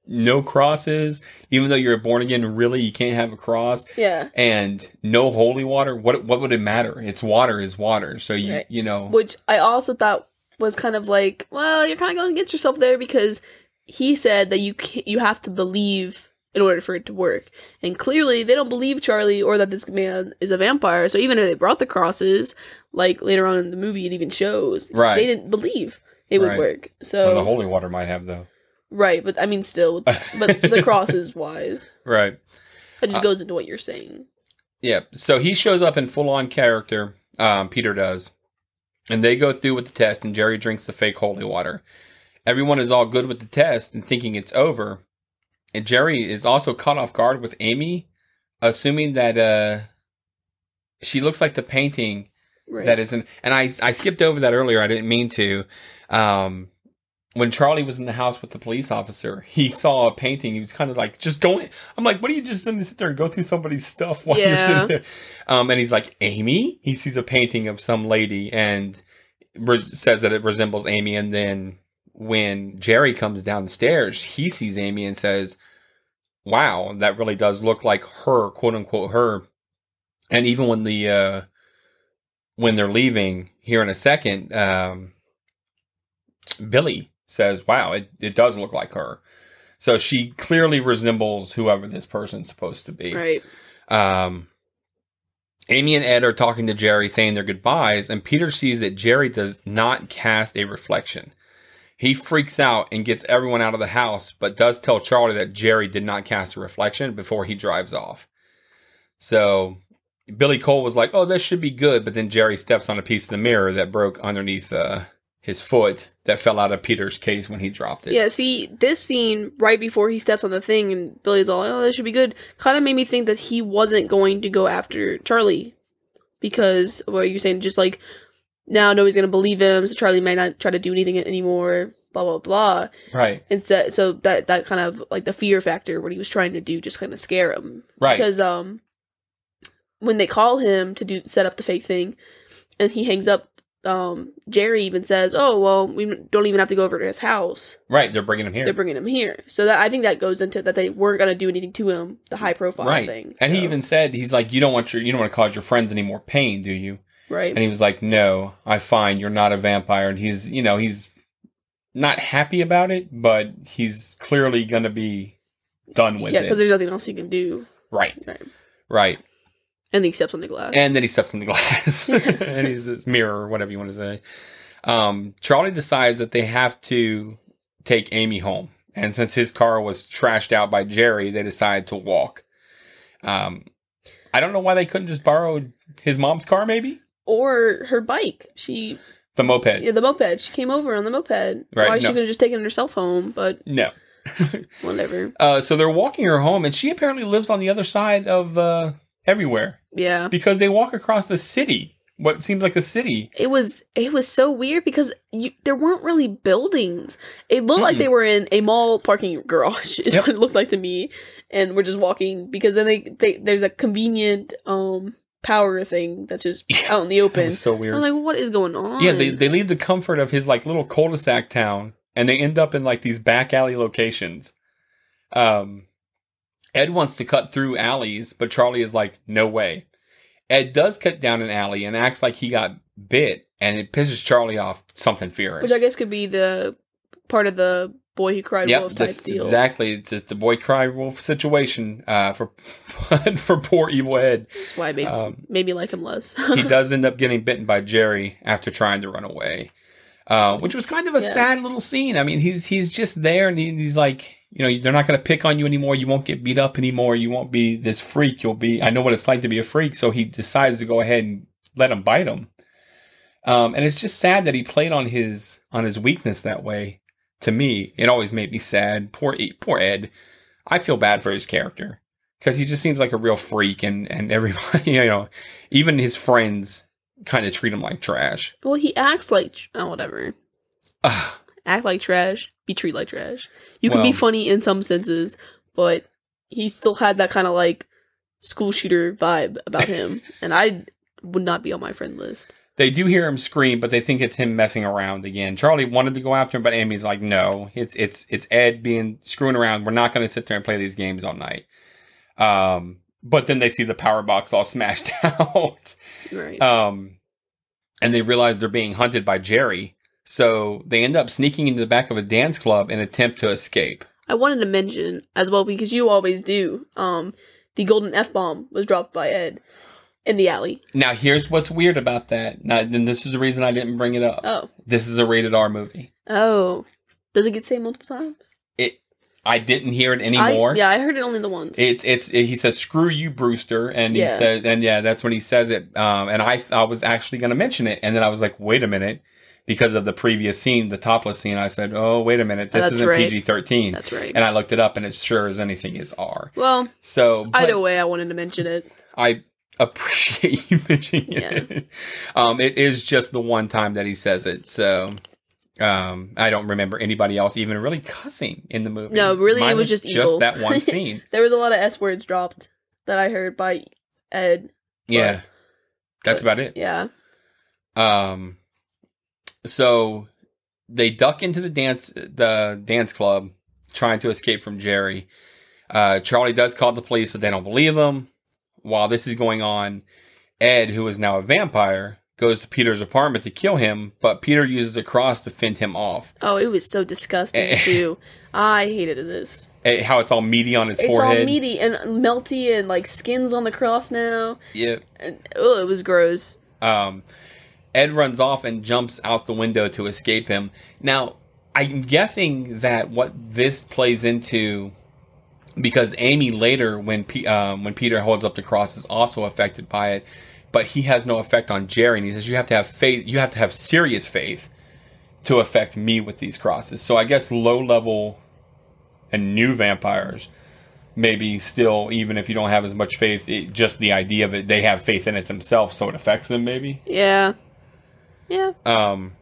no crosses, even though you're born again, really you can't have a cross, Yeah. and no holy water. What what would it matter? It's water is water. So you Right. you know Which I also thought was kind of like, well, you're kind of going against yourself there because he said that you you have to believe in order for it to work, and clearly they don't believe Charlie or that this man is a vampire. So even if they brought the crosses, like later on in the movie, it even shows Right. they didn't believe it would Right. work. well, So the holy water might have though. Right, but I mean, still, but the cross is wise, Right. that just Uh, goes into what you're saying. Yeah. So he shows up in full on character. Um, Peter does. And they go through with the test, and Jerry drinks the fake holy water. Everyone is all good with the test and thinking it's over. And Jerry is also caught off guard with Amy, assuming that uh, she looks like the painting Right. that isn't. And I I skipped over that earlier. I didn't mean to. Um, when Charlie was in the house with the police officer, he saw a painting. He was kind of like, just going. I'm like, what are you just going to sit there and go through somebody's stuff while you're sitting there? Um, and he's like, Amy. He sees a painting of some lady and res- says that it resembles Amy. And then when Jerry comes downstairs, he sees Amy and says, "Wow, that really does look like her, quote unquote her." And even when the uh, when they're leaving here in a second, um, Billy says, "Wow, it, it does look like her." So she clearly resembles whoever this person's supposed to be. right. Um, Amy and Ed are talking to Jerry, saying their goodbyes, and Peter sees that Jerry does not cast a reflection. He freaks out and gets everyone out of the house, but does tell Charlie that Jerry did not cast a reflection before he drives off. So Billy Cole was like, "Oh, this should be good," but then Jerry steps on a piece of the mirror that broke underneath uh, his foot that fell out of Peter's case when he dropped it. Yeah, see, this scene right before he steps on the thing and Billy's all, oh, this should be good, kind of made me think that he wasn't going to go after Charlie. Because, what are you saying? Just like, now nobody's going to believe him, so Charlie might not try to do anything anymore, blah, blah, blah. Right. Instead, so that, that kind of, like, the fear factor, what he was trying to do, just kind of scare him. Right. Because, um, when they call him to do, set up the fake thing, and he hangs up, um, Jerry even says, "Oh well, we don't even have to go over to his house. Right. They're bringing him here. They're bringing him here." So that I think that goes into that they weren't gonna do anything to him, the high profile right. thing. And he even said, he's like, you don't want your, you don't want to cause your friends any more pain, do you? right, And he was like, no, I find you're not a vampire. And he's, you know, he's not happy about it, but he's clearly going to be done with it. yeah, because there's nothing else he can do. Right. Right. Right. And then he steps on the glass. And then he steps on the glass and he's this mirror or whatever you want to say. Um, Charlie decides that they have to take Amy home. And since his car was trashed out by Jerry, they decide to walk. Um, I don't know why they couldn't just borrow his mom's car, maybe? or her bike. She The moped. yeah, the moped. She came over on the moped. Right, Why she no. could have just taken herself home, but No. whatever. Uh, so they're walking her home, and she apparently lives on the other side of uh, everywhere Yeah. because they walk across the city, what seems like a city. it was it was so weird because you, there weren't really buildings. It looked like Mm-mm. they were in a mall parking garage. Is Yep. what it looked like to me. And we're just walking because then they, they there's a convenient um power thing that's just out in the open. so weird. I'm like, what is going on? Yeah, they they leave the comfort of his like little cul-de-sac town, and they end up in like these back alley locations. Um, Ed wants to cut through alleys, but Charlie is like, no way. Ed does cut down an alley and acts like he got bit, and it pisses Charlie off something fierce. which I guess could be the part of the boy who cried Yep, wolf type this, deal. exactly. It's just the boy cry wolf situation uh, for for poor evil Ed. That's why made Um, made me like him less. he does end up getting bitten by Jerry after trying to run away, uh, which was kind of a Yeah. sad little scene. I mean, he's he's just there and he, he's like, you know, they're not going to pick on you anymore. You won't get beat up anymore. You won't be this freak. You'll be. I know what it's like to be a freak. So he decides to go ahead and let him bite him. Um, and it's just sad that he played on his on his weakness that way. To me, it always made me sad. Poor poor Ed. I feel bad for his character because he just seems like a real freak, and and everybody, you know, even his friends kind of treat him like trash. well, he acts like oh whatever. Ah, Act like trash, be treated like trash. You can be funny in some senses, but he still had that kind of like school shooter vibe about him, and I would not be on my friend list. they do hear him scream, but they think it's him messing around again. Charlie wanted to go after him, but Amy's like, "No, it's it's it's Ed being screwing around. We're not going to sit there and play these games all night." Um, but then they see the power box all smashed out. Right. Um, and they realize they're being hunted by Jerry. So they end up sneaking into the back of a dance club and attempt to escape. I wanted to mention as well because you always do. Um, the golden f bomb was dropped by Ed in the alley. Now, here's what's weird about that. Now, then this is the reason I didn't bring it up. Oh, This is a rated R movie. oh, does it get say multiple times? It, I didn't hear it anymore. I, yeah, I heard it only the once. It's it's it, he says screw you Brewster and he says and yeah that's when he says it um and I I was actually going to mention it and then I was like wait a minute because of the previous scene the topless scene I said oh wait a minute this That's isn't right. PG-13 That's right. and I looked it up and it's sure as anything is R well, so either way, I wanted to mention it. I appreciate you mentioning it um it is just the one time that he says it so um I don't remember anybody else even really cussing in the movie No, really, it Mine was just just evil. that one scene There was a lot of s words dropped that I heard by Ed. yeah that's but- about it Yeah. Um, so they duck into the dance the dance club, trying to escape from Jerry. Uh, Charlie does call the police, but they don't believe him. While this is going on, Ed, who is now a vampire, goes to Peter's apartment to kill him, but Peter uses a cross to fend him off. Oh, it was so disgusting too. I hated this. Eh, How it's all meaty on his It's forehead. all meaty and melty and like skins on the cross now. Yeah. And, oh, it was gross. Um, Ed runs off and jumps out the window to escape him. Now, I'm guessing that what this plays into, because Amy later, when P, um, when Peter holds up the cross, is also affected by it, but he has no effect on Jerry. And he says you have to have faith. You have to have serious faith to affect me with these crosses. So I guess low level and new vampires maybe still even if you don't have as much faith it, just the idea of it they have faith in it themselves so it affects them maybe Yeah. Yeah. um,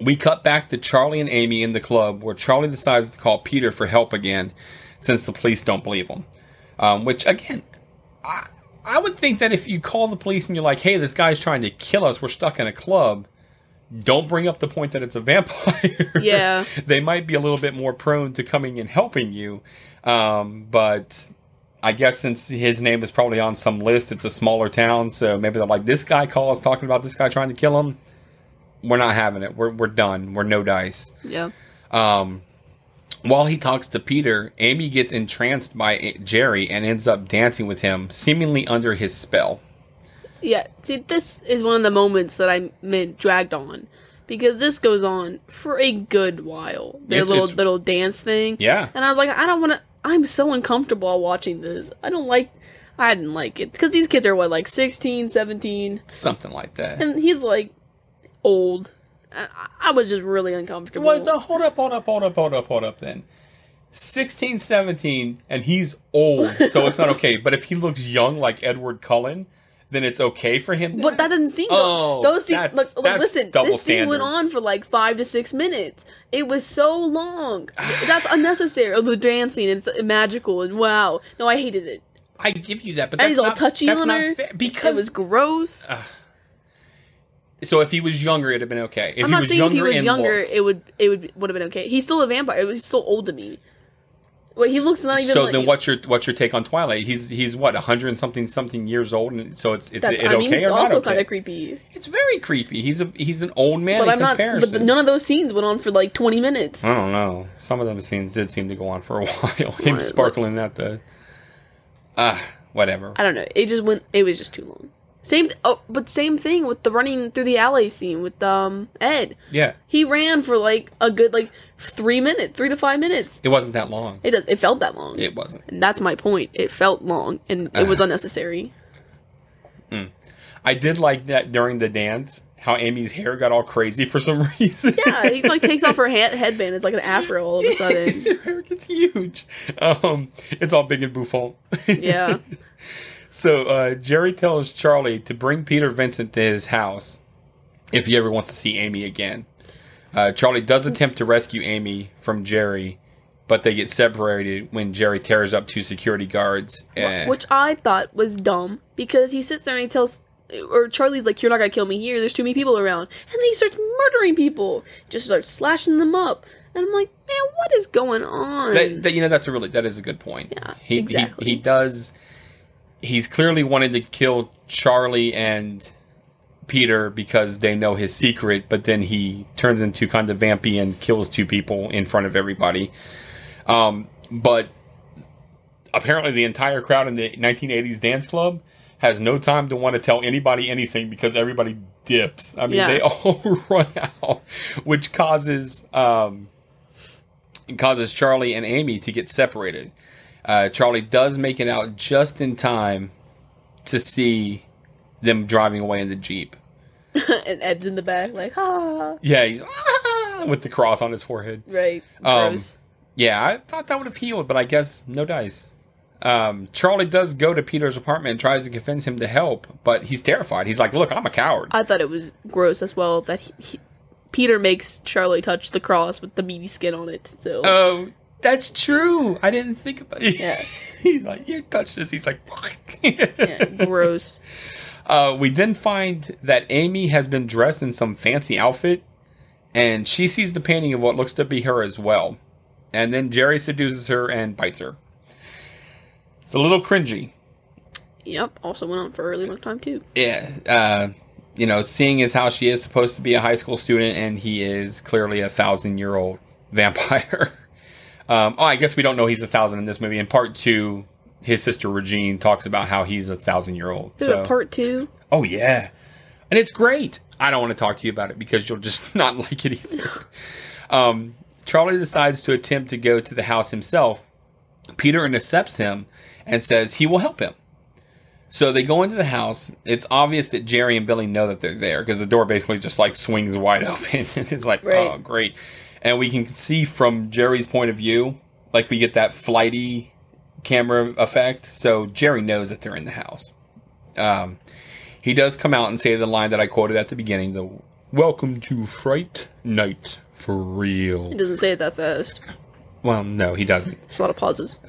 we cut back to Charlie and Amy in the club where Charlie decides to call Peter for help again since the police don't believe him. Um, which, again, I, I would think that if you call the police and you're like, hey, this guy's trying to kill us, we're stuck in a club, don't bring up the point that it's a vampire. Yeah. they might be a little bit more prone to coming and helping you. Um, but I guess since his name is probably on some list, it's a smaller town, so maybe they're like, this guy calls talking about this guy trying to kill him. We're not having it. We're, we're done. We're no dice. Yeah. Um, while he talks to Peter, Amy gets entranced by Jerry and ends up dancing with him, seemingly under his spell. Yeah. See, this is one of the moments that I meant dragged on. Because this goes on for a good while. Their It's- little it's- little dance thing. Yeah. And I was like, I don't want to. I'm so uncomfortable watching this. I don't like. I didn't like it because these kids are what like 16, 17, Something like that. and he's like old. I, I was just really uncomfortable. Well, the- hold up, hold up, hold up, hold up, hold up then. 16, 17, and he's old, so it's not okay. But if he looks young like Edward Cullen, then it's okay for him. But that doesn't seem. Oh, those scenes. that's- Look, listen, this scene went on for like five to six minutes. It was so long. That's unnecessary. Oh, the dancing, it's magical, and wow. No, I hated it. I give you that, but And that's he's all not, touchy that's on not her. because It was gross. so if he was younger, it'd have been okay. If I'm he not was saying if younger he was younger, look- it would it would would have been okay. He's still a vampire. It was still old to me. Wait, he looks not even. so like, then what's your what's your take on Twilight? He's he's what a hundred and something something years old, and so it's it's it I mean, okay it's or also okay? kind of creepy. It's very creepy. He's a he's an old man But I'm not. But none of those scenes went on for like 20 minutes. I don't know. Some of them scenes did seem to go on for a while. Him Right, sparkling at the ah whatever. I don't know. It just went. It was just too long. Same. Th- oh, but same thing with the running through the alley scene with um Ed. Yeah, He ran for like a good like three minutes, three to five minutes. it wasn't that long. It. It felt that long. It wasn't. and that's my point. It felt long, and it was unnecessary. I did like that during the dance. How Amy's hair got all crazy for some reason. Yeah, he like takes off her head headband. It's like an afro all of a sudden. Her hair gets huge. Um, it's all big and bouffant. Yeah. So uh, Jerry tells Charlie to bring Peter Vincent to his house if he ever wants to see Amy again. Uh, Charlie does attempt to rescue Amy from Jerry, but they get separated when Jerry tears up two security guards. Eh, Which I thought was dumb because he sits there and he tells, or Charlie's like, "You're not gonna kill me here. There's too many people around," and then he starts murdering people, just starts slashing them up, and I'm like, man, what is going on? that, that- you know that's a really that is a good point. Yeah, he, exactly. he he does. He's clearly wanted to kill Charlie and Peter because they know his secret, but then he turns into kind of vampy and kills two people in front of everybody. Um, but apparently, the entire crowd in the 1980s dance club has no time to want to tell anybody anything because everybody dips. I mean, Yeah. they all run out, which causes um, causes Charlie and Amy to get separated. Uh, Charlie does make it out just in time to see them driving away in the jeep. and Ed's in the back, like, ah, Yeah, he's "Ah," with the cross on his forehead. right, Um, gross. Yeah, I thought that would have healed, but I guess no dice. Um, Charlie does go to Peter's apartment and tries to convince him to help, but he's terrified. He's like, "Look, I'm a coward." I thought it was gross as well that he, he, Peter makes Charlie touch the cross with the meaty skin on it. So Oh, that's true. I didn't think about it. Yeah. he's like, "You touch this." He's like, yeah, gross. Uh, we then find that Amy has been dressed in some fancy outfit, and she sees the painting of what looks to be her as well. And then Jerry seduces her and bites her. It's a little cringy. Yep. Also went on for a really long time too. Yeah. Uh, you know, seeing as how she is supposed to be a high school student and he is clearly a thousand year old vampire. um, oh, I guess we don't know he's a thousand in this movie. In part two, his sister Regine talks about how he's a thousand year old. Is So, it part two? oh yeah, and it's great. I don't want to talk to you about it because you'll just not like it either. um, Charlie decides to attempt to go to the house himself. Peter intercepts him and says he will help him. So they go into the house. It's obvious that Jerry and Billy know that they're there because the door basically just like swings wide open. and it's like, Right. oh, great. And we can see from Jerry's point of view, like we get that flighty camera effect. So Jerry knows that they're in the house. Um, he does come out and say the line that I quoted at the beginning: "The welcome to Fright Night for real." He doesn't say it that fast. Well, no, he doesn't. There's a lot of pauses.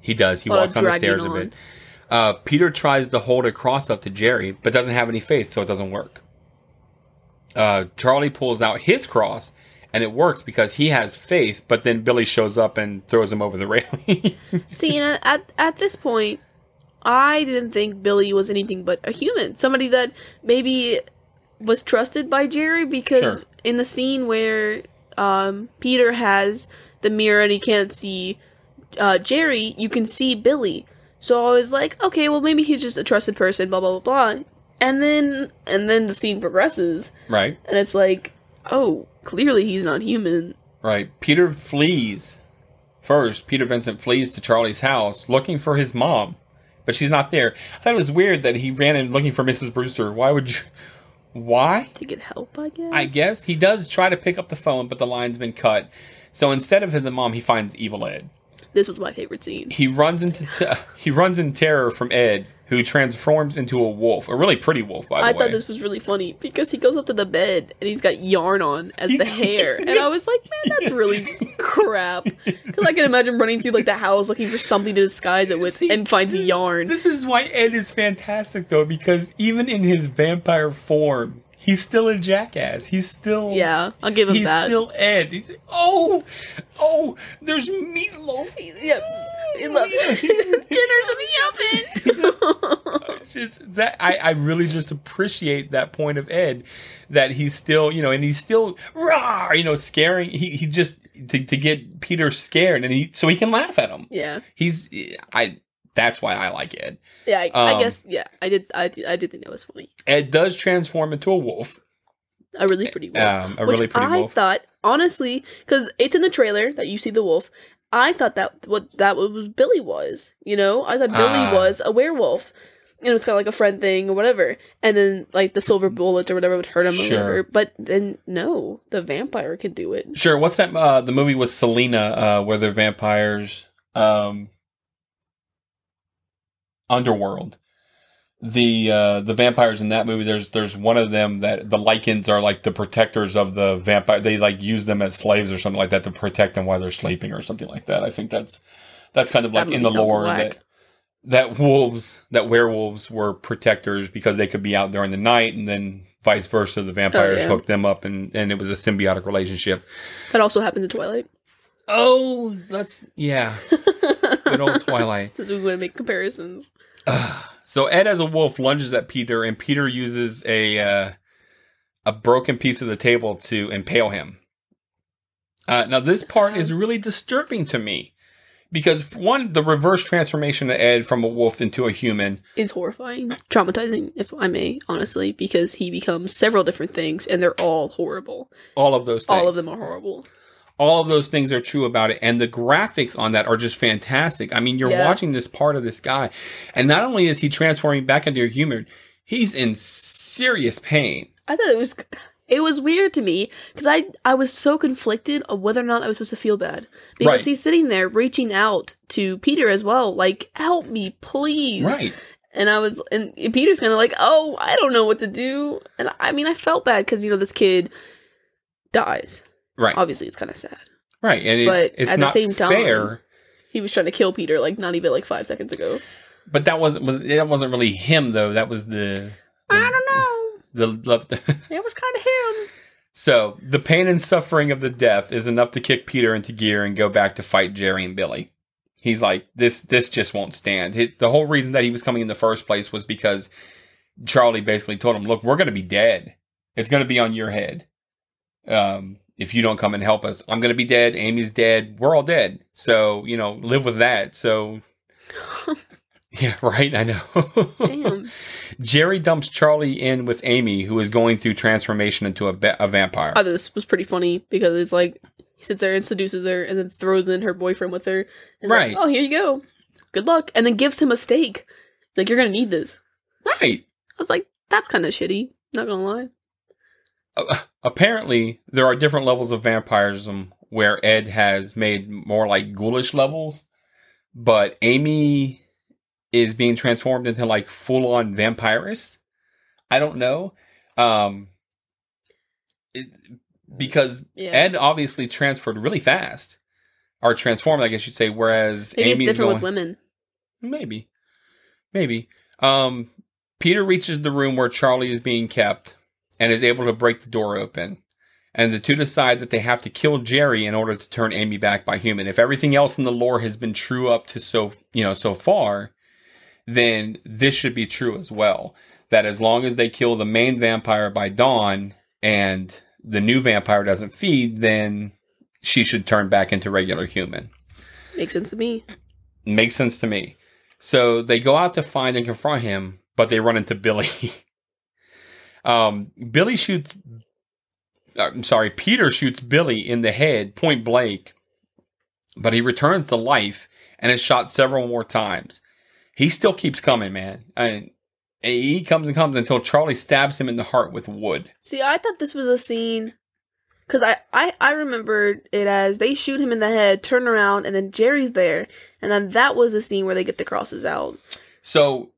He does. He walks down the stairs a bit. Uh, Peter tries to hold a cross up to Jerry, but doesn't have any faith, so it doesn't work. Uh, Charlie pulls out his cross, and it works because he has faith. But then Billy shows up and throws him over the railing. See, and at, at at this point, I didn't think Billy was anything but a human, somebody that maybe was trusted by Jerry because Sure. in the scene where um, Peter has the mirror and he can't see uh, Jerry, you can see Billy. So I was like, okay, well maybe he's just a trusted person, blah blah blah blah. And then and then the scene progresses, right, and it's like, oh, clearly he's not human. right. Peter flees first. Peter Vincent flees to Charlie's house looking for his mom, but she's not there. I thought it was weird that he ran in looking for Mrs. Brewster. Why would you? Why? To get help, I guess. I guess he does try to pick up the phone, but the line's been cut. So instead of his mom, he finds Evil Ed. This was my favorite scene. He runs into te- he runs in terror from Ed, who transforms into a wolf, a really pretty wolf, by the I way. I thought this was really funny because he goes up to the bed and he's got yarn on as the hair, and I was like, man, that's really crap. Because I can imagine running through like the house looking for something to disguise it with, See, and finds yarn. This is why Ed is fantastic, though, because even in his vampire form, he's still a jackass. He's still Yeah, I'll give him he's that. still Ed. He's oh oh. There's meatloaf. Yep. Mm, Love. Dinner's in the oven. Just that I, I really just appreciate that point of Ed that he's still you know and he's still rah you know scaring he, he just to, to get Peter scared and he so he can laugh at him yeah, he's I that's why I like Ed yeah. I, I Um, guess yeah. I did. I did, I did think that was funny. Ed does transform into a wolf A really pretty wolf. um, a really pretty I wolf thought, honestly, because it's in the trailer that you see the wolf. I thought that what that was Billy was. You know, I thought Billy Ah. was a werewolf. You know, it's kind of like a friend thing or whatever. And then like the silver bullet or whatever would hurt him or Sure. whatever. But then no, the vampire could do it. sure what's that uh, the movie with Selena uh, where they're vampires um, Underworld the uh the vampires in that movie there's there's one of them that the Lycans are like the protectors of the vampire they like use them as slaves or something like that to protect them while they're sleeping or something like that i think that's that's kind of like in the lore whack. that that wolves that werewolves were protectors because they could be out during the night and then vice versa the vampires Oh, yeah. hooked them up and and it was a symbiotic relationship That also happened in Twilight. oh that's yeah good old twilight Because we want to make comparisons. So Ed as a wolf lunges at Peter, and Peter uses a uh, a broken piece of the table to impale him. Uh, now this part is really disturbing to me because one, the reverse transformation of Ed from a wolf into a human. Is horrifying, traumatizing, if I may, honestly, because he becomes several different things, and they're all horrible. All of those, things. All of them are horrible. All of those things are true about it and the graphics on that are just fantastic i mean you're Yeah. watching this part of this guy and not only is he transforming back into a human he's in serious pain I thought it was it was weird to me because I I was so conflicted of whether or not I was supposed to feel bad because Right. he's sitting there reaching out to Peter as well, like help me please. right And I was and Peter's kind of like, oh, I don't know what to do. And I mean, I felt bad because you know this kid dies. Right Obviously, it's kind of sad. right and it's, But it's at the not same time- He was trying to kill Peter like not even like five seconds ago. but that wasn't was that wasn't really him though that was the I don't know. the, the It was kind of him. so the pain and suffering of the death is enough to kick peter into gear and go back to fight jerry and billy he's like this this just won't stand He- the whole reason that he was coming in the first place was because charlie basically told him look we're going to be dead it's going to be on your head um if you don't come and help us i'm going to be dead amy's dead we're all dead so you know live with that so yeah right i know Damn. jerry dumps charlie in with amy who is going through transformation into a, a vampire I thought this was pretty funny because it's like he sits there and seduces her and then throws in her boyfriend with her. And Right. Like, oh, here you go. Good luck. And then gives him a steak. Like you're gonna need this. Right. I was like, that's kind of shitty. Not gonna lie. Uh, apparently, there are different levels of vampirism where Ed has made more like ghoulish levels, but Amy is being transformed into like full on vampirist. I don't know. Um, it, because Yeah. Ed obviously transferred really fast, or transformed, I guess you'd say. Whereas Maybe Amy's it's different going, with women. Maybe. Maybe. Um, Peter reaches the room where Charlie is being kept and is able to break the door open. And the two decide that they have to kill Jerry in order to turn Amy back by human. If everything else in the lore has been true up to so you know so far, then this should be true as well. That as long as they kill the main vampire by dawn and the new vampire doesn't feed, then she should turn back into regular human Makes sense to me. makes sense to me. So they go out to find and confront him, but they run into Billy. um, Billy shoots. uh, I'm sorry, Peter shoots Billy in the head, point blank, but he returns to life and is shot several more times. He still keeps coming, man. And he comes and comes until Charlie stabs him in the heart with wood. See, I thought this was a scene because I, I I remembered it as they shoot him in the head, turn around, and then Jerry's there, and then that was the scene where they get the crosses out. So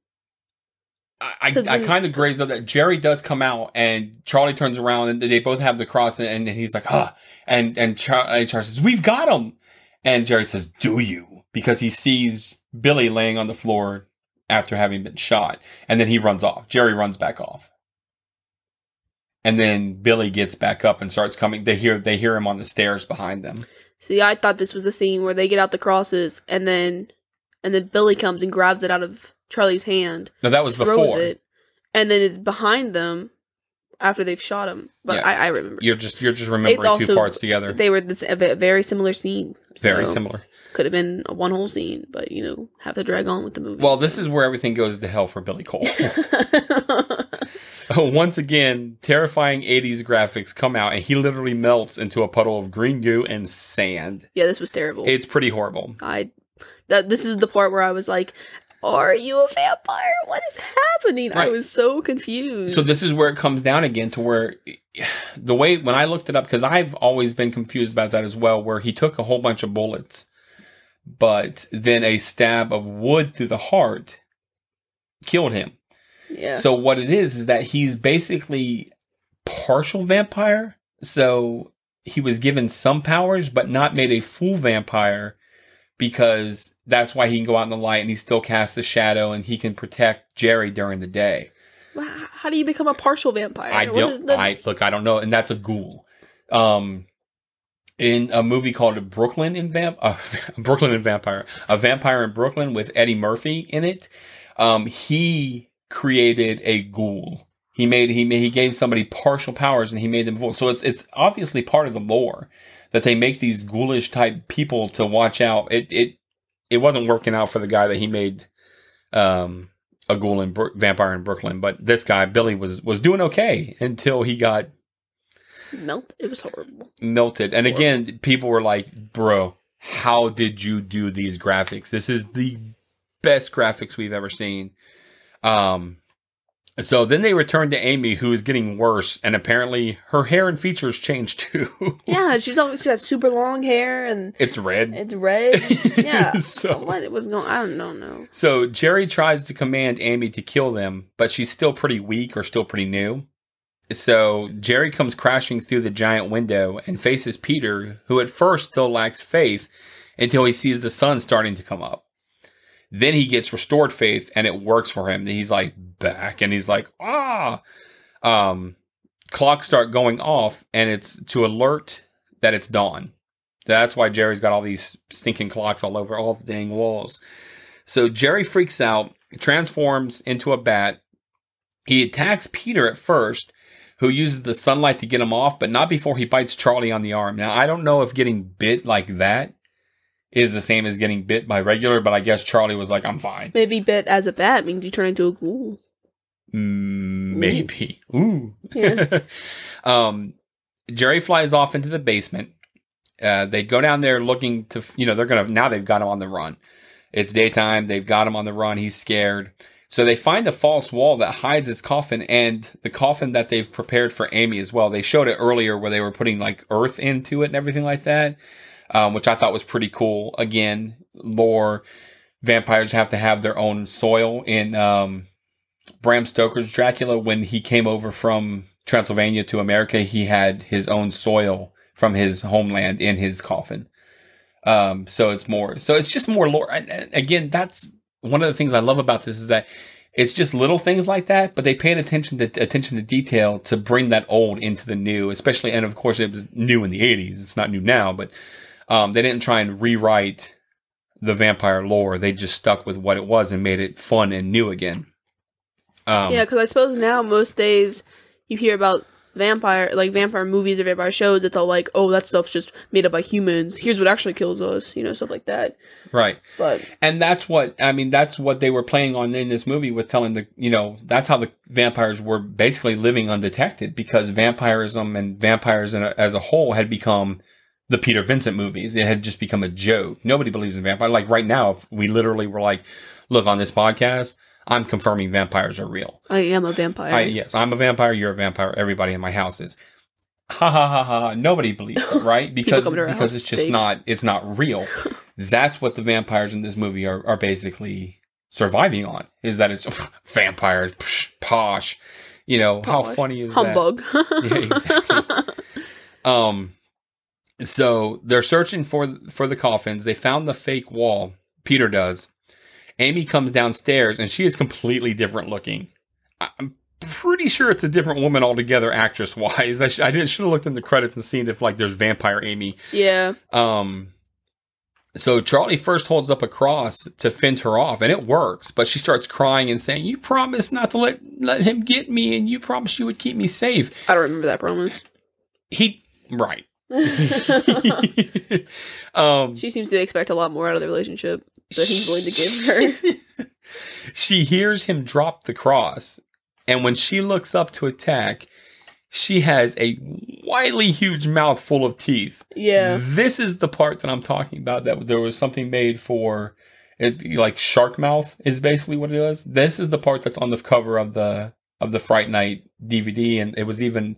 I, I, I kind of grazed over that. Jerry does come out, and Charlie turns around, and they both have the cross, and, and he's like, "Ah!" And and, Char- and Charlie says, "We've got him," and Jerry says, "Do you?" Because he sees Billy laying on the floor after having been shot, and then he runs off. Jerry runs back off, and then Billy gets back up and starts coming. They hear they hear him on the stairs behind them. See, I thought this was the scene where they get out the crosses, and then and then Billy comes and grabs it out of Charlie's hand, No, that was before. it, and then is behind them after they've shot him. But Yeah. I, I remember You're just you're just remembering two also- parts together. they were this a very similar scene. Very similar. Could have been a one whole scene, but you know, have to drag on with the movie. Well, this is where everything goes to hell for Billy Cole. Oh, once again, terrifying 80s graphics come out and he literally melts into a puddle of green goo and sand. yeah, this was terrible. It's pretty horrible. I that this is the part where I was like, "Are you a vampire? What is happening?" I was so confused. So this is where it comes down again to where the way when I looked it up because I've always been confused about that as well where he took a whole bunch of bullets but then a stab of wood through the heart killed him. yeah, So what it is is that he's basically partial vampire. So he was given some powers, but not made a full vampire because that's why he can go out in the light and he still casts a shadow and he can protect Jerry during the day. How do you become a partial vampire? I don't. the- I look. I don't know, and that's a ghoul. Um, in a movie called Brooklyn in Vamp, uh, Brooklyn and Vampire, a vampire in Brooklyn with Eddie Murphy in it. Um, he created a ghoul. He made he he gave somebody partial powers and he made them full. So it's it's obviously part of the lore that they make these ghoulish type people to watch out. It it it wasn't working out for the guy that he made. Um, a ghoul in Bro- vampire in Brooklyn, but this guy Billy was was doing okay until he got melt. It was horrible. melted. And again, people were like, "Bro, how did you do these graphics? This is the best graphics we've ever seen." Um so then they return to Amy who is getting worse and apparently her hair and features changed too. Yeah, she's always got super long hair and it's red. it's red. Yeah, So- what it was going? I don't know. No. So Jerry tries to command Amy to kill them, but she's still pretty weak or still pretty new. So Jerry comes crashing through the giant window and faces Peter, who at first still lacks faith until he sees the sun starting to come up. Then he gets restored faith and it works for him. He's like back and he's like, ah. Um, clocks start going off and it's to alert that it's dawn. That's why Jerry's got all these stinking clocks all over all the dang walls. So Jerry freaks out, transforms into a bat. He attacks Peter at first, who uses the sunlight to get him off, but not before he bites Charlie on the arm. Now, I don't know if getting bit like that is the same as getting bit by regular, but I guess Charlie was like, I'm fine. Maybe bit as a bat means you turn into a ghoul. Mm, maybe. Ooh. Yeah. um, Jerry flies off into the basement. Uh, they go down there looking to, you know, they're going to, now they've got him on the run. It's daytime. They've got him on the run. He's scared. So they find a false wall that hides his coffin and the coffin that they've prepared for Amy as well. They showed it earlier where they were putting like earth into it and everything like that, um, which I thought was pretty cool. Again, lore vampires have to have their own soil in um, Bram Stoker's Dracula when he came over from Transylvania to America, he had his own soil from his homeland in his coffin. Um, so it's more, so it's just more lore. Again, that's one of the things I love about this is that it's just little things like that, but they paid attention to attention to detail to bring that old into the new, especially, and of course it was new in the eighties. It's not new now, but, um, they didn't try and rewrite the vampire lore. They just stuck with what it was and made it fun and new again. Um, yeah, because I suppose now most days you hear about vampire like vampire movies or vampire shows. It's all like, oh, that stuff's just made up by humans. Here's what actually kills us, you know, stuff like that. right. But And that's what I mean. That's what they were playing on in this movie with telling the you know that's how the vampires were basically living undetected because vampirism and vampires a, as a whole had become the Peter Vincent movies. It had just become a joke. Nobody believes in vampire. Like right now, if we literally were like, look on this podcast, I'm confirming vampires are real. I am a vampire. I, yes, I'm a vampire. You're a vampire. Everybody in my house is. Ha ha ha ha! Nobody believes it, right? Because come to our because it's just not it's not real. That's what the vampires in this movie are are basically surviving on. Is that it's vampires, psh, posh. You know how funny is Humbug. that? Yeah, exactly. um, so they're searching for for the coffins. They found the fake wall. Peter does. Amy comes downstairs and she is completely different looking. I'm pretty sure it's a different woman altogether, actress wise. I, sh- I didn't should have looked in the credits and seen if like there's vampire Amy. yeah. Um, so Charlie first holds up a cross to fend her off, and it works. But she starts crying and saying, "You promised not to let let him get me, and you promised you would keep me safe." I don't remember that promise. He right. um, she seems to expect a lot more out of the relationship that he's willing to give her. she hears him drop the cross, and when she looks up to attack, she has a wildly huge mouth full of teeth. Yeah. This is the part that I'm talking about. That there was something made for it, like shark mouth is basically what it was. This is the part that's on the cover of the of the Fright Night DVD, and it was even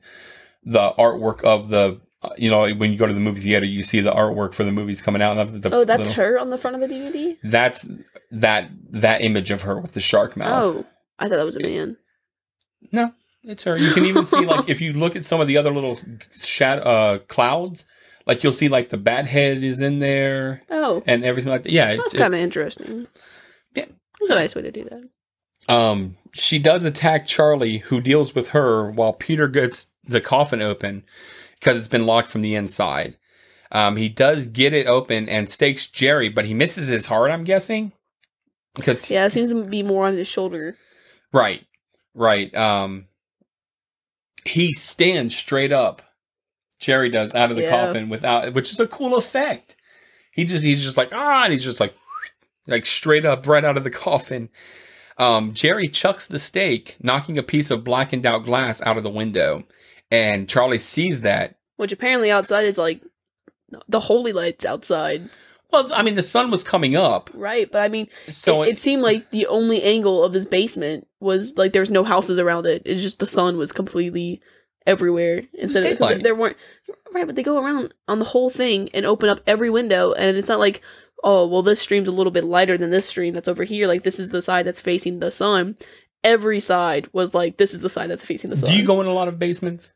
the artwork of the. Uh, You know, when you go to the movie theater, you see the artwork for the movies coming out. and the- the Oh, that's little- her on the front of the DVD? That's that that image of her with the shark mouth. Oh. I thought that was a man. No, it's her. You can even see like if you look at some of the other little shadow uh, clouds, like you'll see like the bat head is in there Oh. and everything like that. Yeah, That's it's, kind of interesting. Yeah. it's a nice way to do that. um she does attack Charlie, who deals with her while Peter gets the coffin open because it's been locked from the inside. Um, he does get it open and stakes Jerry, but he misses his heart. I'm guessing because Yeah, it seems to be more on his shoulder. Right. Right. Um he stands straight up. Jerry does out of the Yeah. coffin without which is a cool effect. He just he's just like ah and he's just like like straight up right out of the coffin. Um Jerry chucks the stake, knocking a piece of blackened out glass out of the window. And Charlie sees that. Which apparently outside it's like the holy lights outside, Well, I mean the sun was coming up. right? But I mean, So it, it seemed like the only angle of this basement was like there was no houses around it. It's just the sun was completely everywhere. Instead of there weren't right, but they go around on the whole thing and open up every window, and it's not like oh well this stream's a little bit lighter than this stream that's over here. Like this is the side that's facing the sun. Every side was like this is the side that's facing the sun. do you go in a lot of basements?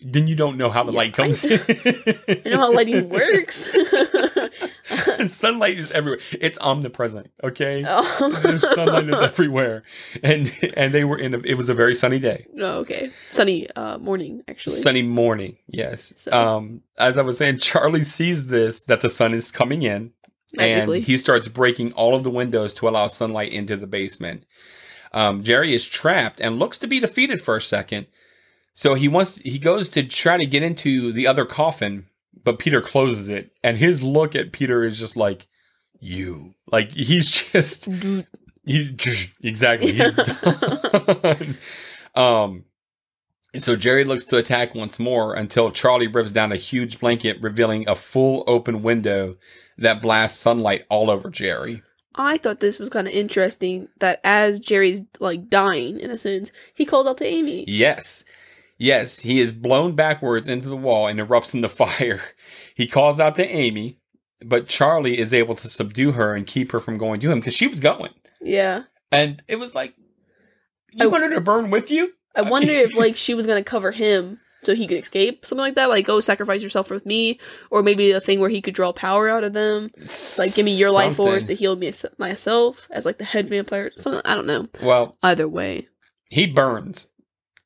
Then you don't know how the Yeah, light comes I- in. I know how lighting works. sunlight is everywhere. It's omnipresent. Okay, oh. Sunlight is everywhere, and and they were in. A, it was a very sunny day, Oh, okay. Sunny uh, morning, actually. sunny morning. Yes. So- Um, as I was saying, Charlie sees this that the sun is coming in, Magically. and he starts breaking all of the windows to allow sunlight into the basement. Um, Jerry is trapped and looks to be defeated for a second. So he wants he goes to try to get into the other coffin, but Peter closes it, and his look at Peter is just like you. Like he's just he's exactly he's done. um so Jerry looks to attack once more until Charlie rips down a huge blanket, revealing a full open window that blasts sunlight all over Jerry. I thought this was kind of interesting that as Jerry's like dying in a sense, he calls out to Amy. Yes. Yes, he is blown backwards into the wall and erupts into fire. He calls out to Amy, but Charlie is able to subdue her and keep her from going to him because she was going. Yeah. And it was like, you I- want her to burn with you? I wonder if like she was gonna cover him so he could escape, something like that. Like, oh, sacrifice yourself with me, or maybe a thing where he could draw power out of them. Like, give me your life force to heal me myself as like the head vampire. Something I don't know. Well, Either way, he burns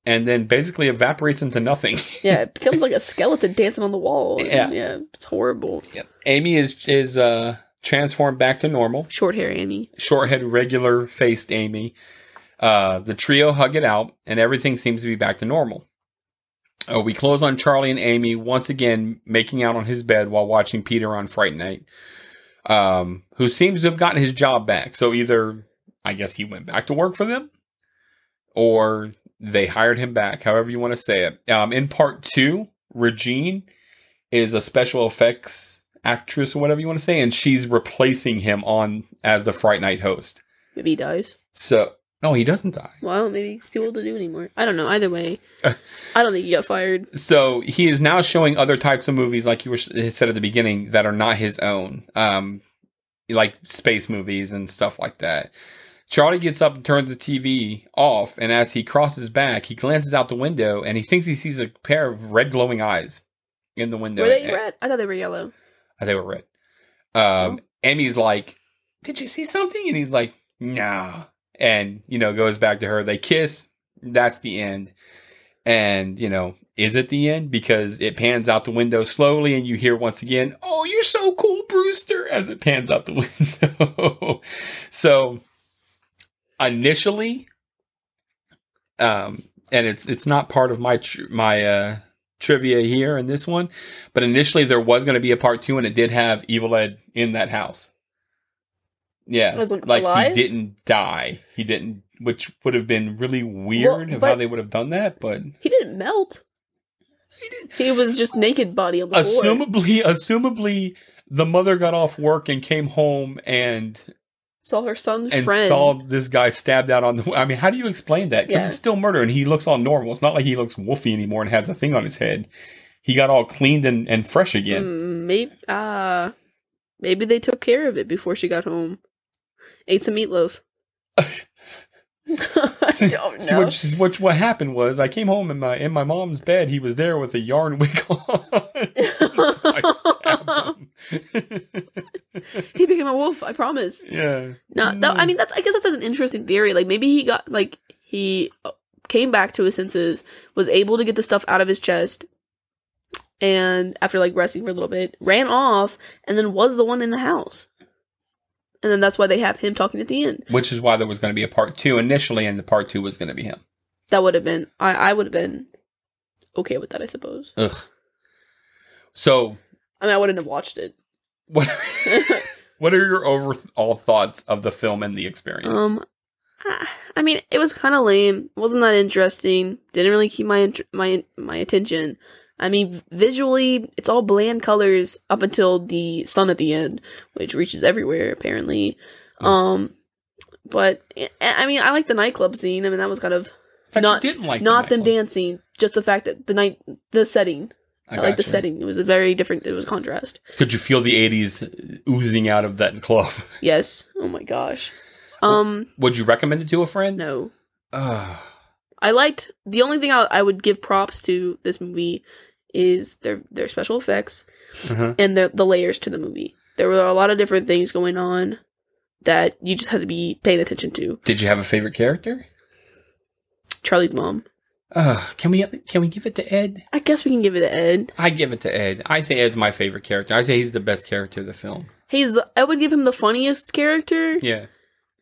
and then basically evaporates into nothing. yeah, it becomes like a skeleton dancing on the wall. and, Yeah. yeah, it's horrible. Yep. Amy is is uh transformed back to normal. Short hair Amy. Short head, regular faced Amy. Uh, the trio hug it out, and everything seems to be back to normal. Uh, we close on Charlie and Amy once again making out on his bed while watching Peter on Fright Night, um, who seems to have gotten his job back. So either, I guess he went back to work for them, or they hired him back, however you want to say it. Um, in part two, Regine is a special effects actress or whatever you want to say, and she's replacing him on as the Fright Night host. Maybe he dies. So no, he doesn't die. Well, maybe he's too old to do anymore. I don't know. Either way, I don't think he got fired. So he is now showing other types of movies, like you were said at the beginning, that are not his own, um, like space movies and stuff like that. Charlie gets up and turns the TV off, and as he crosses back, he glances out the window and he thinks he sees a pair of red glowing eyes in the window. Were they red? I thought they were yellow. They were red. Um, Amy's like, "Did you see something?" And he's like, "Nah." And you know, goes back to her. They kiss. That's the end. And you know, is it the end? Because it pans out the window slowly, and you hear once again, "Oh, you're so cool, Brewster!" As it pans out the window. so, initially, um, and it's it's not part of my tr- my uh trivia here in this one, but initially there was going to be a part two, and it did have Evil Ed in that house. Yeah, like, alive? he didn't die. He didn't, which would have been really weird Well, of how they would have done that. But He didn't melt. He was just naked body on the floor. assumably, assumably, the mother got off work and came home and Saw her son's and friend. saw this guy stabbed out on the. I mean, how do you explain that? Because Yeah. it's still murder, and he looks all normal. It's not like he looks wolfy anymore and has a thing on his head. He got all cleaned and, and fresh again. Mm, maybe, uh, maybe they took care of it before she got home. Ate some meatloaf. I don't So know. what, she's- what what happened was I came home in my in my mom's bed. He was there with a yarn wig on. so I stabbed him. he became a wolf. I promise. yeah. No, that, I mean that's. I guess that's an interesting theory. Like maybe he got like he uh, came back to his senses, was able to get the stuff out of his chest, and after like resting for a little bit, ran off, and then was the one in the house. And then that's why they have him talking at the end. Which is why there was going to be a part two initially, and the part two was going to be him. That would have been. I I would have been okay with that. I suppose. Ugh. So I mean, I wouldn't have watched it. what? what are your overall thoughts of the film and the experience? Um, I- I mean, it was kind of lame. wasn't that interesting. Didn't really keep my my my attention. I mean, visually, it's all bland colors up until the sun at the end, which reaches everywhere apparently. Um, but I- I mean, I like the nightclub scene. I mean, that was kind of fact, not- didn't like the not them dancing, just the fact that the night, the setting. I, like the setting. It was a very different. It was contrast. Could you feel the '80s oozing out of that club? Yes. Oh my gosh. Um. Would you recommend it to a friend? No. Ugh. I liked the only thing I, I would give props to this movie is their their special effects Uh-huh. and the the layers to the movie. There were a lot of different things going on that you just had to be paying attention to. Did you have a favorite character? Charlie's mom. Uh, can we can we give it to Ed? I guess we can give it to Ed. I give it to Ed. I say Ed's my favorite character. I say he's the best character of the film. He's the, I would give him the funniest character, Yeah.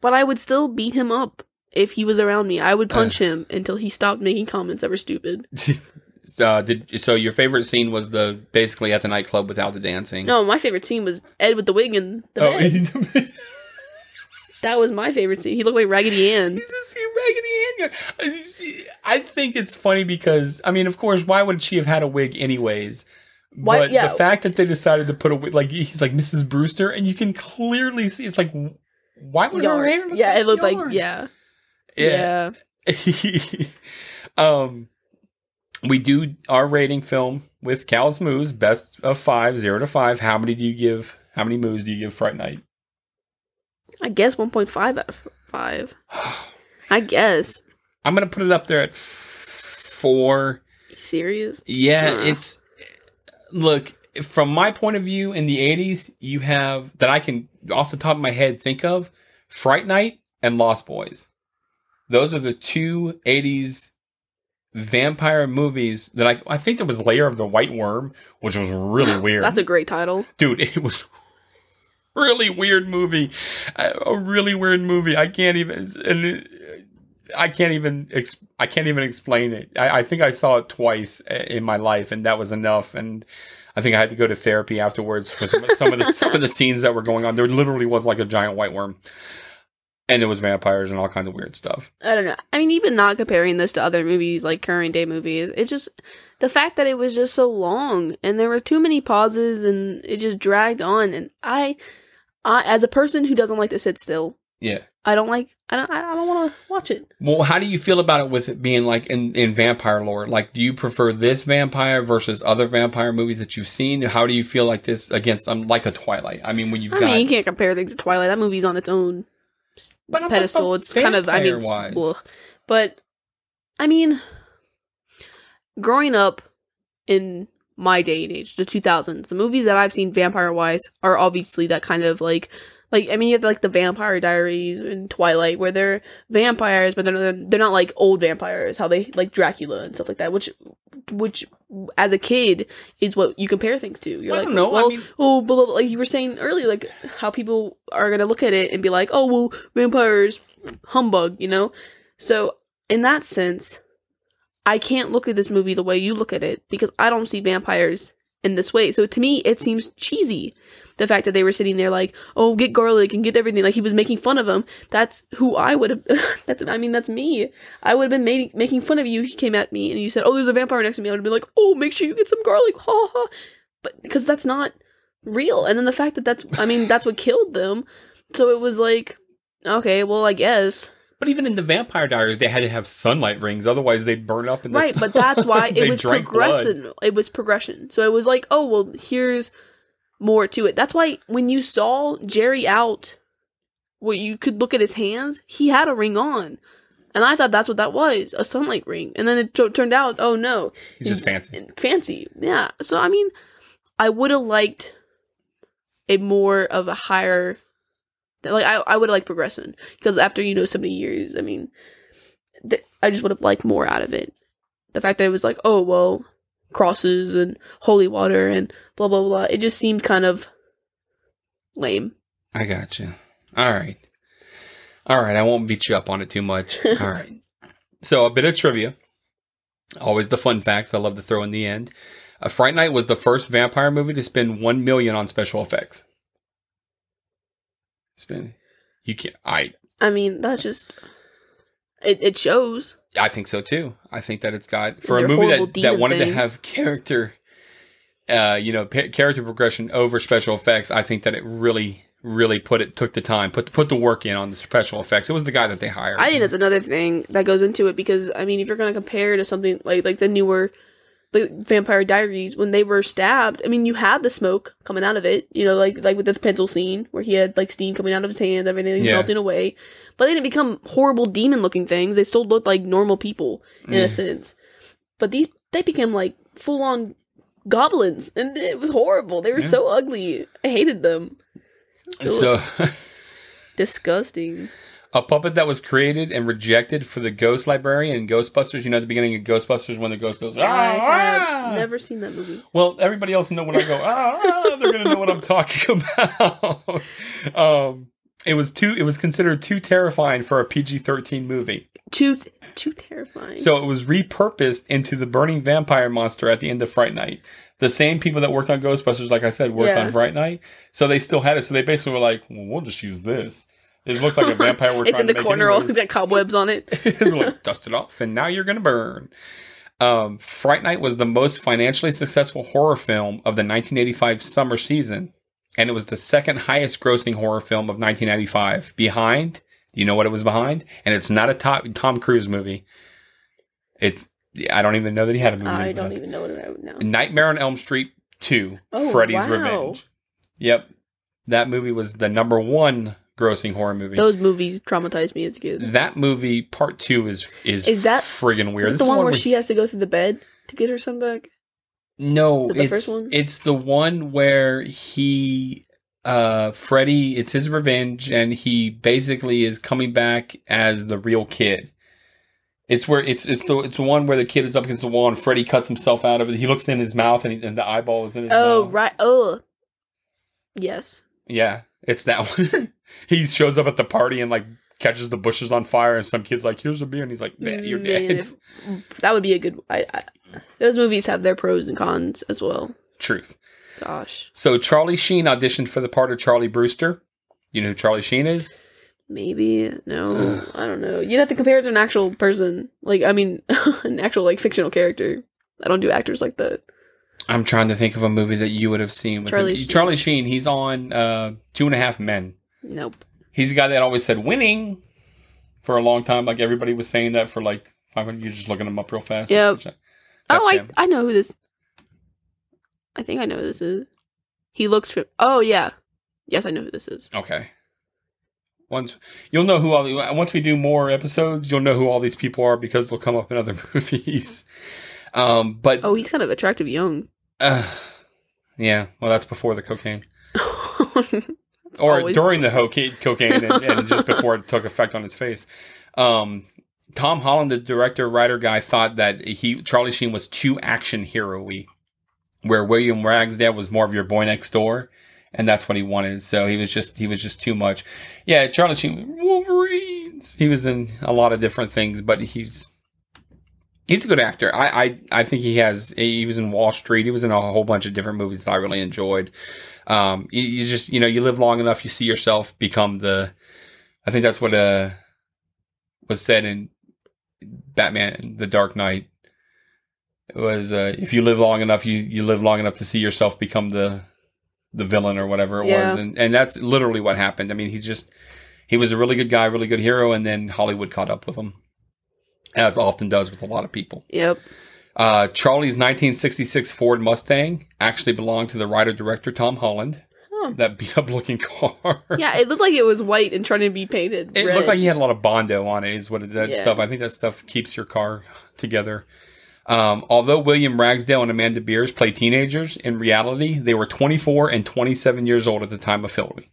but I would still beat him up if he was around me. I would punch him until he stopped making comments that were stupid. uh, did so? Your favorite scene was the basically at the nightclub without the dancing. No, my favorite scene was Ed with the wig and the Oh, bed. That was my favorite scene. He looked like Raggedy Ann. He's a Raggedy Ann. I think it's funny because I mean, of course, why would she have had a wig anyways? Why- But yeah. the fact that they decided to put a wig, like he's like Mrs. Brewster, and you can clearly see it's like, why would her yard. hair? Look yeah, like it looked like yeah, yeah. yeah. um, we do our rating film with Cal's moves, best of five, zero to five. How many do you give? How many moves do you give Fright Night? I guess 1.5 out of five. I guess. I'm gonna put it up there at f- four. serious? Yeah, it's look from my point of view in the 80s. You have that I can off the top of my head think of Fright Night and Lost Boys. Those are the two 80s vampire movies that I I think there was Lair of the White Worm, which was really weird. That's a great title. dude it was really weird movie. A really weird movie. I can't even and it, i can't even ex, i can't even explain it. I, I think i saw it twice eh, in my life and that was enough and i think i had to go to therapy afterwards for some, some of the some of the scenes that were going on. There literally was like a giant white worm and there was vampires and all kinds of weird stuff I don't know. I mean, even not comparing this to other movies, like current day movies, it's just the fact that it was just so long and there were too many pauses and it just dragged on. And I, I as a person who doesn't like to sit still, yeah I don't like. I don't. I don't want to watch it. well how do you feel about it with it being like in, in vampire lore like do you prefer this vampire versus other vampire movies that you've seen how do you feel like this against um, like a twilight i mean when you've I got mean, you can't compare things to Twilight. That movie's on its own But pedestal. It's kind of. I mean, blech. but I mean, growing up in my day and age, the 2000s, the movies that I've seen vampire wise are obviously that kind of like. Like I mean, you have like the Vampire Diaries and Twilight, where they're vampires, but they're they're not like old vampires, how they like Dracula and stuff like that. Which, which as a kid is what you compare things to. You're I like, know, I well, mean- oh, blah. like you were saying earlier, like how people are gonna look at it and be like, oh, well, vampires, humbug, you know. So in that sense, I can't look at this movie the way you look at it because I don't see vampires in this way. So to me, it seems cheesy. The fact that they were sitting there like, oh, get garlic and get everything, like he was making fun of them. That's who I would have. that's I mean, that's me. I would have been ma- making fun of you. He came at me and you said, oh, there's a vampire next to me. I would have been like, oh, make sure you get some garlic, ha ha. ha. But because that's not real. And then the fact that that's, I mean, that's what killed them. So it was like, okay, well, I guess. But even in the Vampire Diaries, they had to have sunlight rings, otherwise they'd burn up in the right sun. but that's why it was progression it was progression so it was like oh well here's more to it. That's why when you saw jerry out where you could look at his hands he had a ring on. And i thought that's what that was a sunlight ring. And then it t- turned out oh no. He's just fancy. fancy. Yeah. So i mean i would have liked a more of a higher like i, I would have liked progression. Because after you know so many years i mean th- i just would have liked more out of it. The fact that it was like oh well crosses and holy water and blah blah blah it just seemed kind of lame I got you. All right. All right. I won't beat you up on it too much. All right. So a bit of trivia. Always the fun facts. I love to throw in the end. A Fright Night was the first vampire movie to spend one million on special effects. Spend. You can I i mean that's just it, it shows I think so too. I think that it's got for a They're movie that, that wanted to have character, uh, you know, pa- character progression over special effects. I think that it really, really put it took the time, put put the work in on the special effects. It was the guy that they hired. I think that's another thing that goes into it because I mean, if you're gonna compare to something like like the newer, the Vampire Diaries when they were stabbed, I mean, you had the smoke coming out of it, you know, like like with the pencil scene where he had like steam coming out of his hand, everything Yeah. melting away, but they didn't become horrible demon looking things. They still looked like normal people in a sense, but these they became like full on goblins, and it was horrible. They were Yeah. so ugly. I hated them. so. Disgusting. A puppet that was created and rejected for the Ghost Librarian in Ghostbusters. You know, at the beginning of Ghostbusters, when the ghost goes, have "Ah!" never seen that movie. Well, everybody else know when I go, ah, they're gonna know what I'm talking about. um, it was too. It was considered too terrifying for a PG-13 movie, Too too terrifying. so it was repurposed into the burning vampire monster at the end of Fright Night. The same people that worked on Ghostbusters, like I said, worked Yeah. on Fright Night, so they still had it. So they basically were like, well, "We'll just use this." It looks like a vampire. We're it's in the corner. All it's got cobwebs on it. Like, dust it off, and now you're gonna burn. Um, Fright Night was the most financially successful horror film of the 1985 summer season, and it was the second highest grossing horror film of 1995. Behind, you know what it was behind? And it's not a Tom, Tom Cruise movie. It's I don't even know that he had a movie. I don't even know what I would know. Nightmare on Elm Street 2, Oh, Freddy's wow. Revenge. Yep. That movie was the number one grossing horror movie. Those movies traumatized me as a kid. that movie, part two, is is, Is that- friggin' weird. Is it This the one where with- she has to go through the bed to get her son back? No, it the it's first one? it's the one where he uh Freddy, it's his revenge and he basically is coming back as the real kid. It's where it's it's the it's the one where the kid is up against the wall and Freddy cuts himself out of it. He looks in his mouth and, he, and the eyeball is in his Oh, mouth. right. Oh, yes. Yeah, it's that one. He shows up at the party and like catches the bushes on fire and some kid's like, "Here's a beer," and he's like, "Man, you're Man, dead." if- that would be a good. I, I, those movies have their pros and cons as well. Truth. Gosh, So Charlie Sheen auditioned for the part of Charlie Brewster. You know who Charlie Sheen is? maybe no. I don't know. You'd have to compare it to an actual person. Like, I mean, an actual like fictional character. I don't do actors like that. I'm trying to think of a movie that you would have seen with Charlie. Sheen. Charlie Sheen. He's on uh, Two and a Half Men. Nope. He's the guy that always said winning for a long time. Like everybody was saying that for like 500. You're just looking him up real fast. Yep. That's oh, I him. I know who this. I think I know who this is. He looks. Oh yeah, yes, I know who this is. Okay. Once you'll know who all the once we do more episodes, you'll know who all these people are because they'll come up in other movies. Um, but Oh, he's kind of attractive young. uh, yeah, well, that's before the cocaine. or during the cocaine, cocaine and, and just before it took effect on his face. Um, Tom Holland, the director writer guy, thought that he Charlie Sheen was too action hero-y, where William Ragsdale was more of your boy next door, and that's what he wanted. So he was just he was just too much. Yeah, Charlie Sheen, Wolverines. He was in a lot of different things, but he's he's a good actor. I I, I think he has. He was in Wall Street. He was in a whole bunch of different movies that I really enjoyed. Um, you, you just you know you live long enough, you see yourself become the. I think that's what uh was said in Batman: The Dark Knight. It was uh, if you live long enough, you you live long enough to see yourself become the the villain or whatever it Yeah. was, and and that's literally what happened. I mean, he just he was a really good guy, really good hero, and then Hollywood caught up with him, as often does with a lot of people. Yep. Uh, Charlie's 1966 Ford Mustang actually belonged to the writer director Tom Holland. Huh. That beat up looking car. Yeah, it looked like it was white and trying to be painted. It red. looked like he had a lot of bondo on it. Is what it, that Yeah. stuff. I think that stuff keeps your car together. Um, although William Ragsdale and Amanda Bearse play teenagers, in reality they were 24 and 27 years old at the time of filming.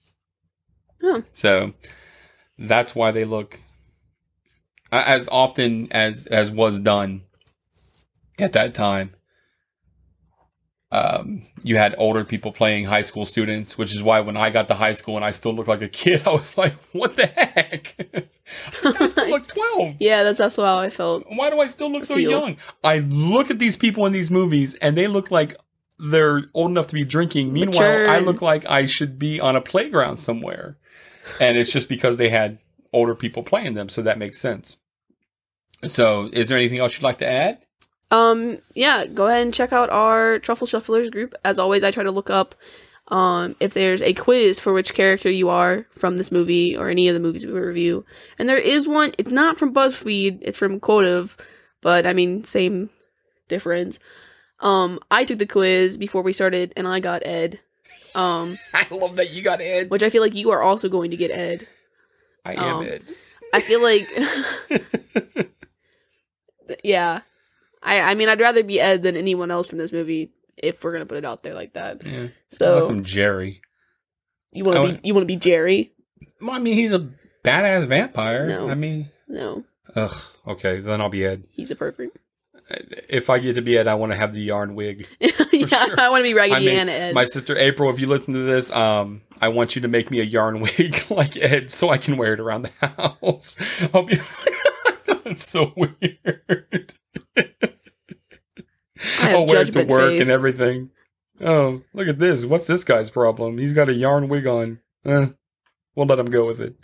Huh. So that's why they look as often as as was done at that time. Um, you had older people playing high school students, which is why when I got to high school and I still looked like a kid, I was like, "What the heck? I still look twelve. Yeah, that's also how I felt. Why do I still look so Feel. young?" I look at these people in these movies, and they look like they're old enough to be drinking. Meanwhile, I look like I should be on a playground somewhere, and it's just because they had older people playing them, so that makes sense. So, is there anything else you'd like to add? Um, yeah, go ahead and check out our Truffle Shufflers group. As always, I try to look up um if there's a quiz for which character you are from this movie or any of the movies we review. And there is one. It's not from BuzzFeed. It's from Quotev, but I mean, same difference. Um, I took the quiz before we started, and I got Ed. Um, I love that you got Ed. which I feel like you are also going to get Ed. I am Um, Ed. I feel like, yeah. I I mean, I'd rather be Ed than anyone else from this movie if we're gonna put it out there like that. Yeah. So some Jerry. you I to be would- you want to be Jerry? Well, I mean, he's a badass vampire. No. I mean, No, ugh. Okay, then I'll be Ed. he's a perfect. If I get to be Ed, I want to have the yarn wig. yeah, sure. I want to be Raggedy I mean, Ann Ed. My sister April, if you listen to this, um, I want you to make me a yarn wig like Ed, so I can wear it around the house. I'll be. That's so weird. I have I'll wear it to work face. and everything. Oh, look at this! What's this guy's problem? He's got a yarn wig on. Eh, we'll let him go with it.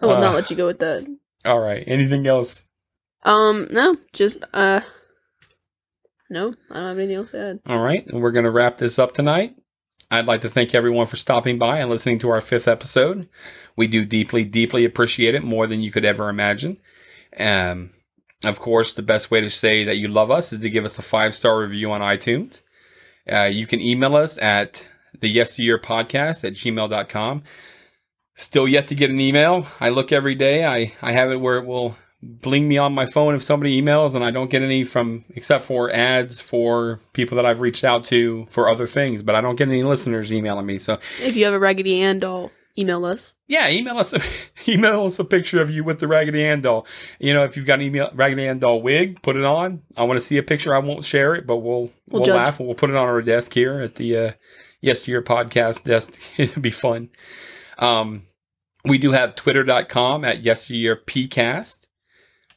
I will Uh, not let you go with that. All right. Anything else? Um, no, just uh, no, I don't have anything else to add. All right, and we're gonna wrap this up tonight. I'd like to thank everyone for stopping by and listening to our fifth episode. We do deeply, deeply appreciate it more than you could ever imagine. Um, of course, the best way to say that you love us is to give us a five star review on iTunes. Uh, you can email us at the yesteryear podcast at gmail.com. Still yet to get an email. I look every day. I, I have it where it will bling me on my phone if somebody emails and I don't get any from except for ads for people that I've reached out to for other things, but I don't get any listeners emailing me. So If you have a Raggedy Ann doll, email us. yeah, email us a, email us a picture of you with the Raggedy Ann doll. You know, if you've got an email Raggedy Ann doll wig, put it on. I want to see a picture. I won't share it, but we'll we'll, We'll laugh and we'll put it on our desk here at the uh, Yesteryear podcast desk. It'll be fun. Um, we do have twitter.com at Yesteryear PCast.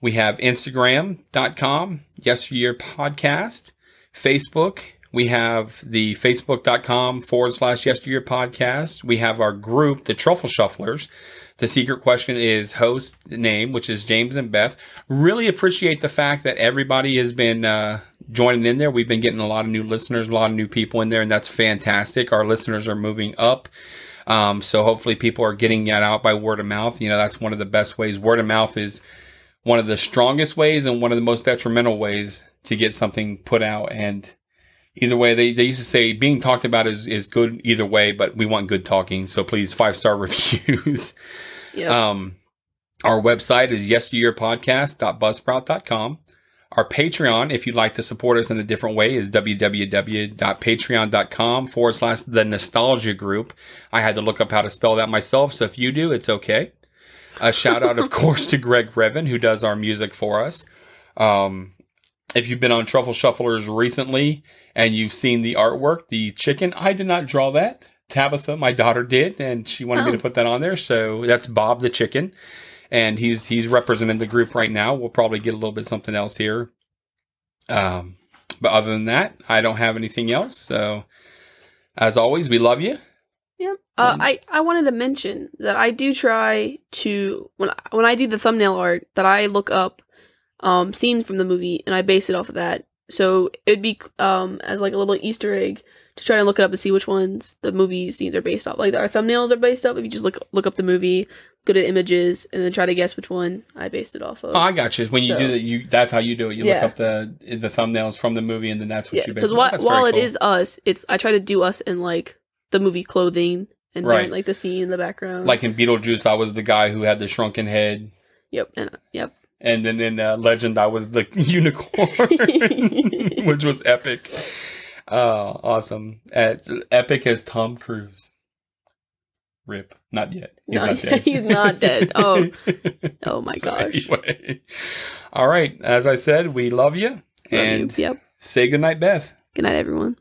We have Instagram.com, Yesteryear podcast. Facebook, we have the facebook.com forward slash Yesteryear podcast. We have our group, the Truffle Shufflers. The secret question is host name, which is James and Beth. Really appreciate the fact that everybody has been uh, joining in there. We've been getting a lot of new listeners, a lot of new people in there, and that's fantastic. Our listeners are moving up. Um, so hopefully people are getting that out by word of mouth. You know, that's one of the best ways. Word of mouth is one of the strongest ways and one of the most detrimental ways to get something put out. And either way, they, they used to say being talked about is, is good either way, but we want good talking. So please five star reviews. Yeah. Um, our website is yesteryearpodcast.buzzsprout.com. Our Patreon, if you'd like to support us in a different way, is www.patreon.com forward slash the nostalgia group. I had to look up how to spell that myself, so if you do, it's okay. A shout out, of course, to Greg Revan, who does our music for us. Um, if you've been on Truffle Shufflers recently and you've seen the artwork, the chicken, I did not draw that. Tabitha, my daughter, did, and she wanted me Oh. to put that on there. So that's Bob the chicken, and he's he's representing the group right now. We'll probably get a little bit something else here. Um, but other than that, I don't have anything else. So, as always, we love you. Uh, Um, I I wanted to mention that I do try to when I, when I do the thumbnail art that I look up um scenes from the movie and I base it off of that. So it'd be um as like a little Easter egg to try to look it up and see which ones the movie scenes are based off. Like our thumbnails are based off. If you just look look up the movie, go to images, and then try to guess which one I based it off of. Oh, I got you. When you do that, you that's how you do it. You Yeah. look up the the thumbnails from the movie, and then that's what yeah, you base because while, while very it cool. is us, it's I try to do us in like the movie clothing and Right. during, like the scene in the background. like in Beetlejuice, I was the guy who had the shrunken head. yep, and uh, yep. And then in uh, Legend, I was the unicorn, which was epic. Oh, awesome. It's epic as Tom Cruise. Rip. Not yet. He's No, not dead. he's not dead. Oh. Oh my So gosh. Anyway. All right. As I said, we love you. Love And you. Yep. say goodnight, Beth. Good night, everyone.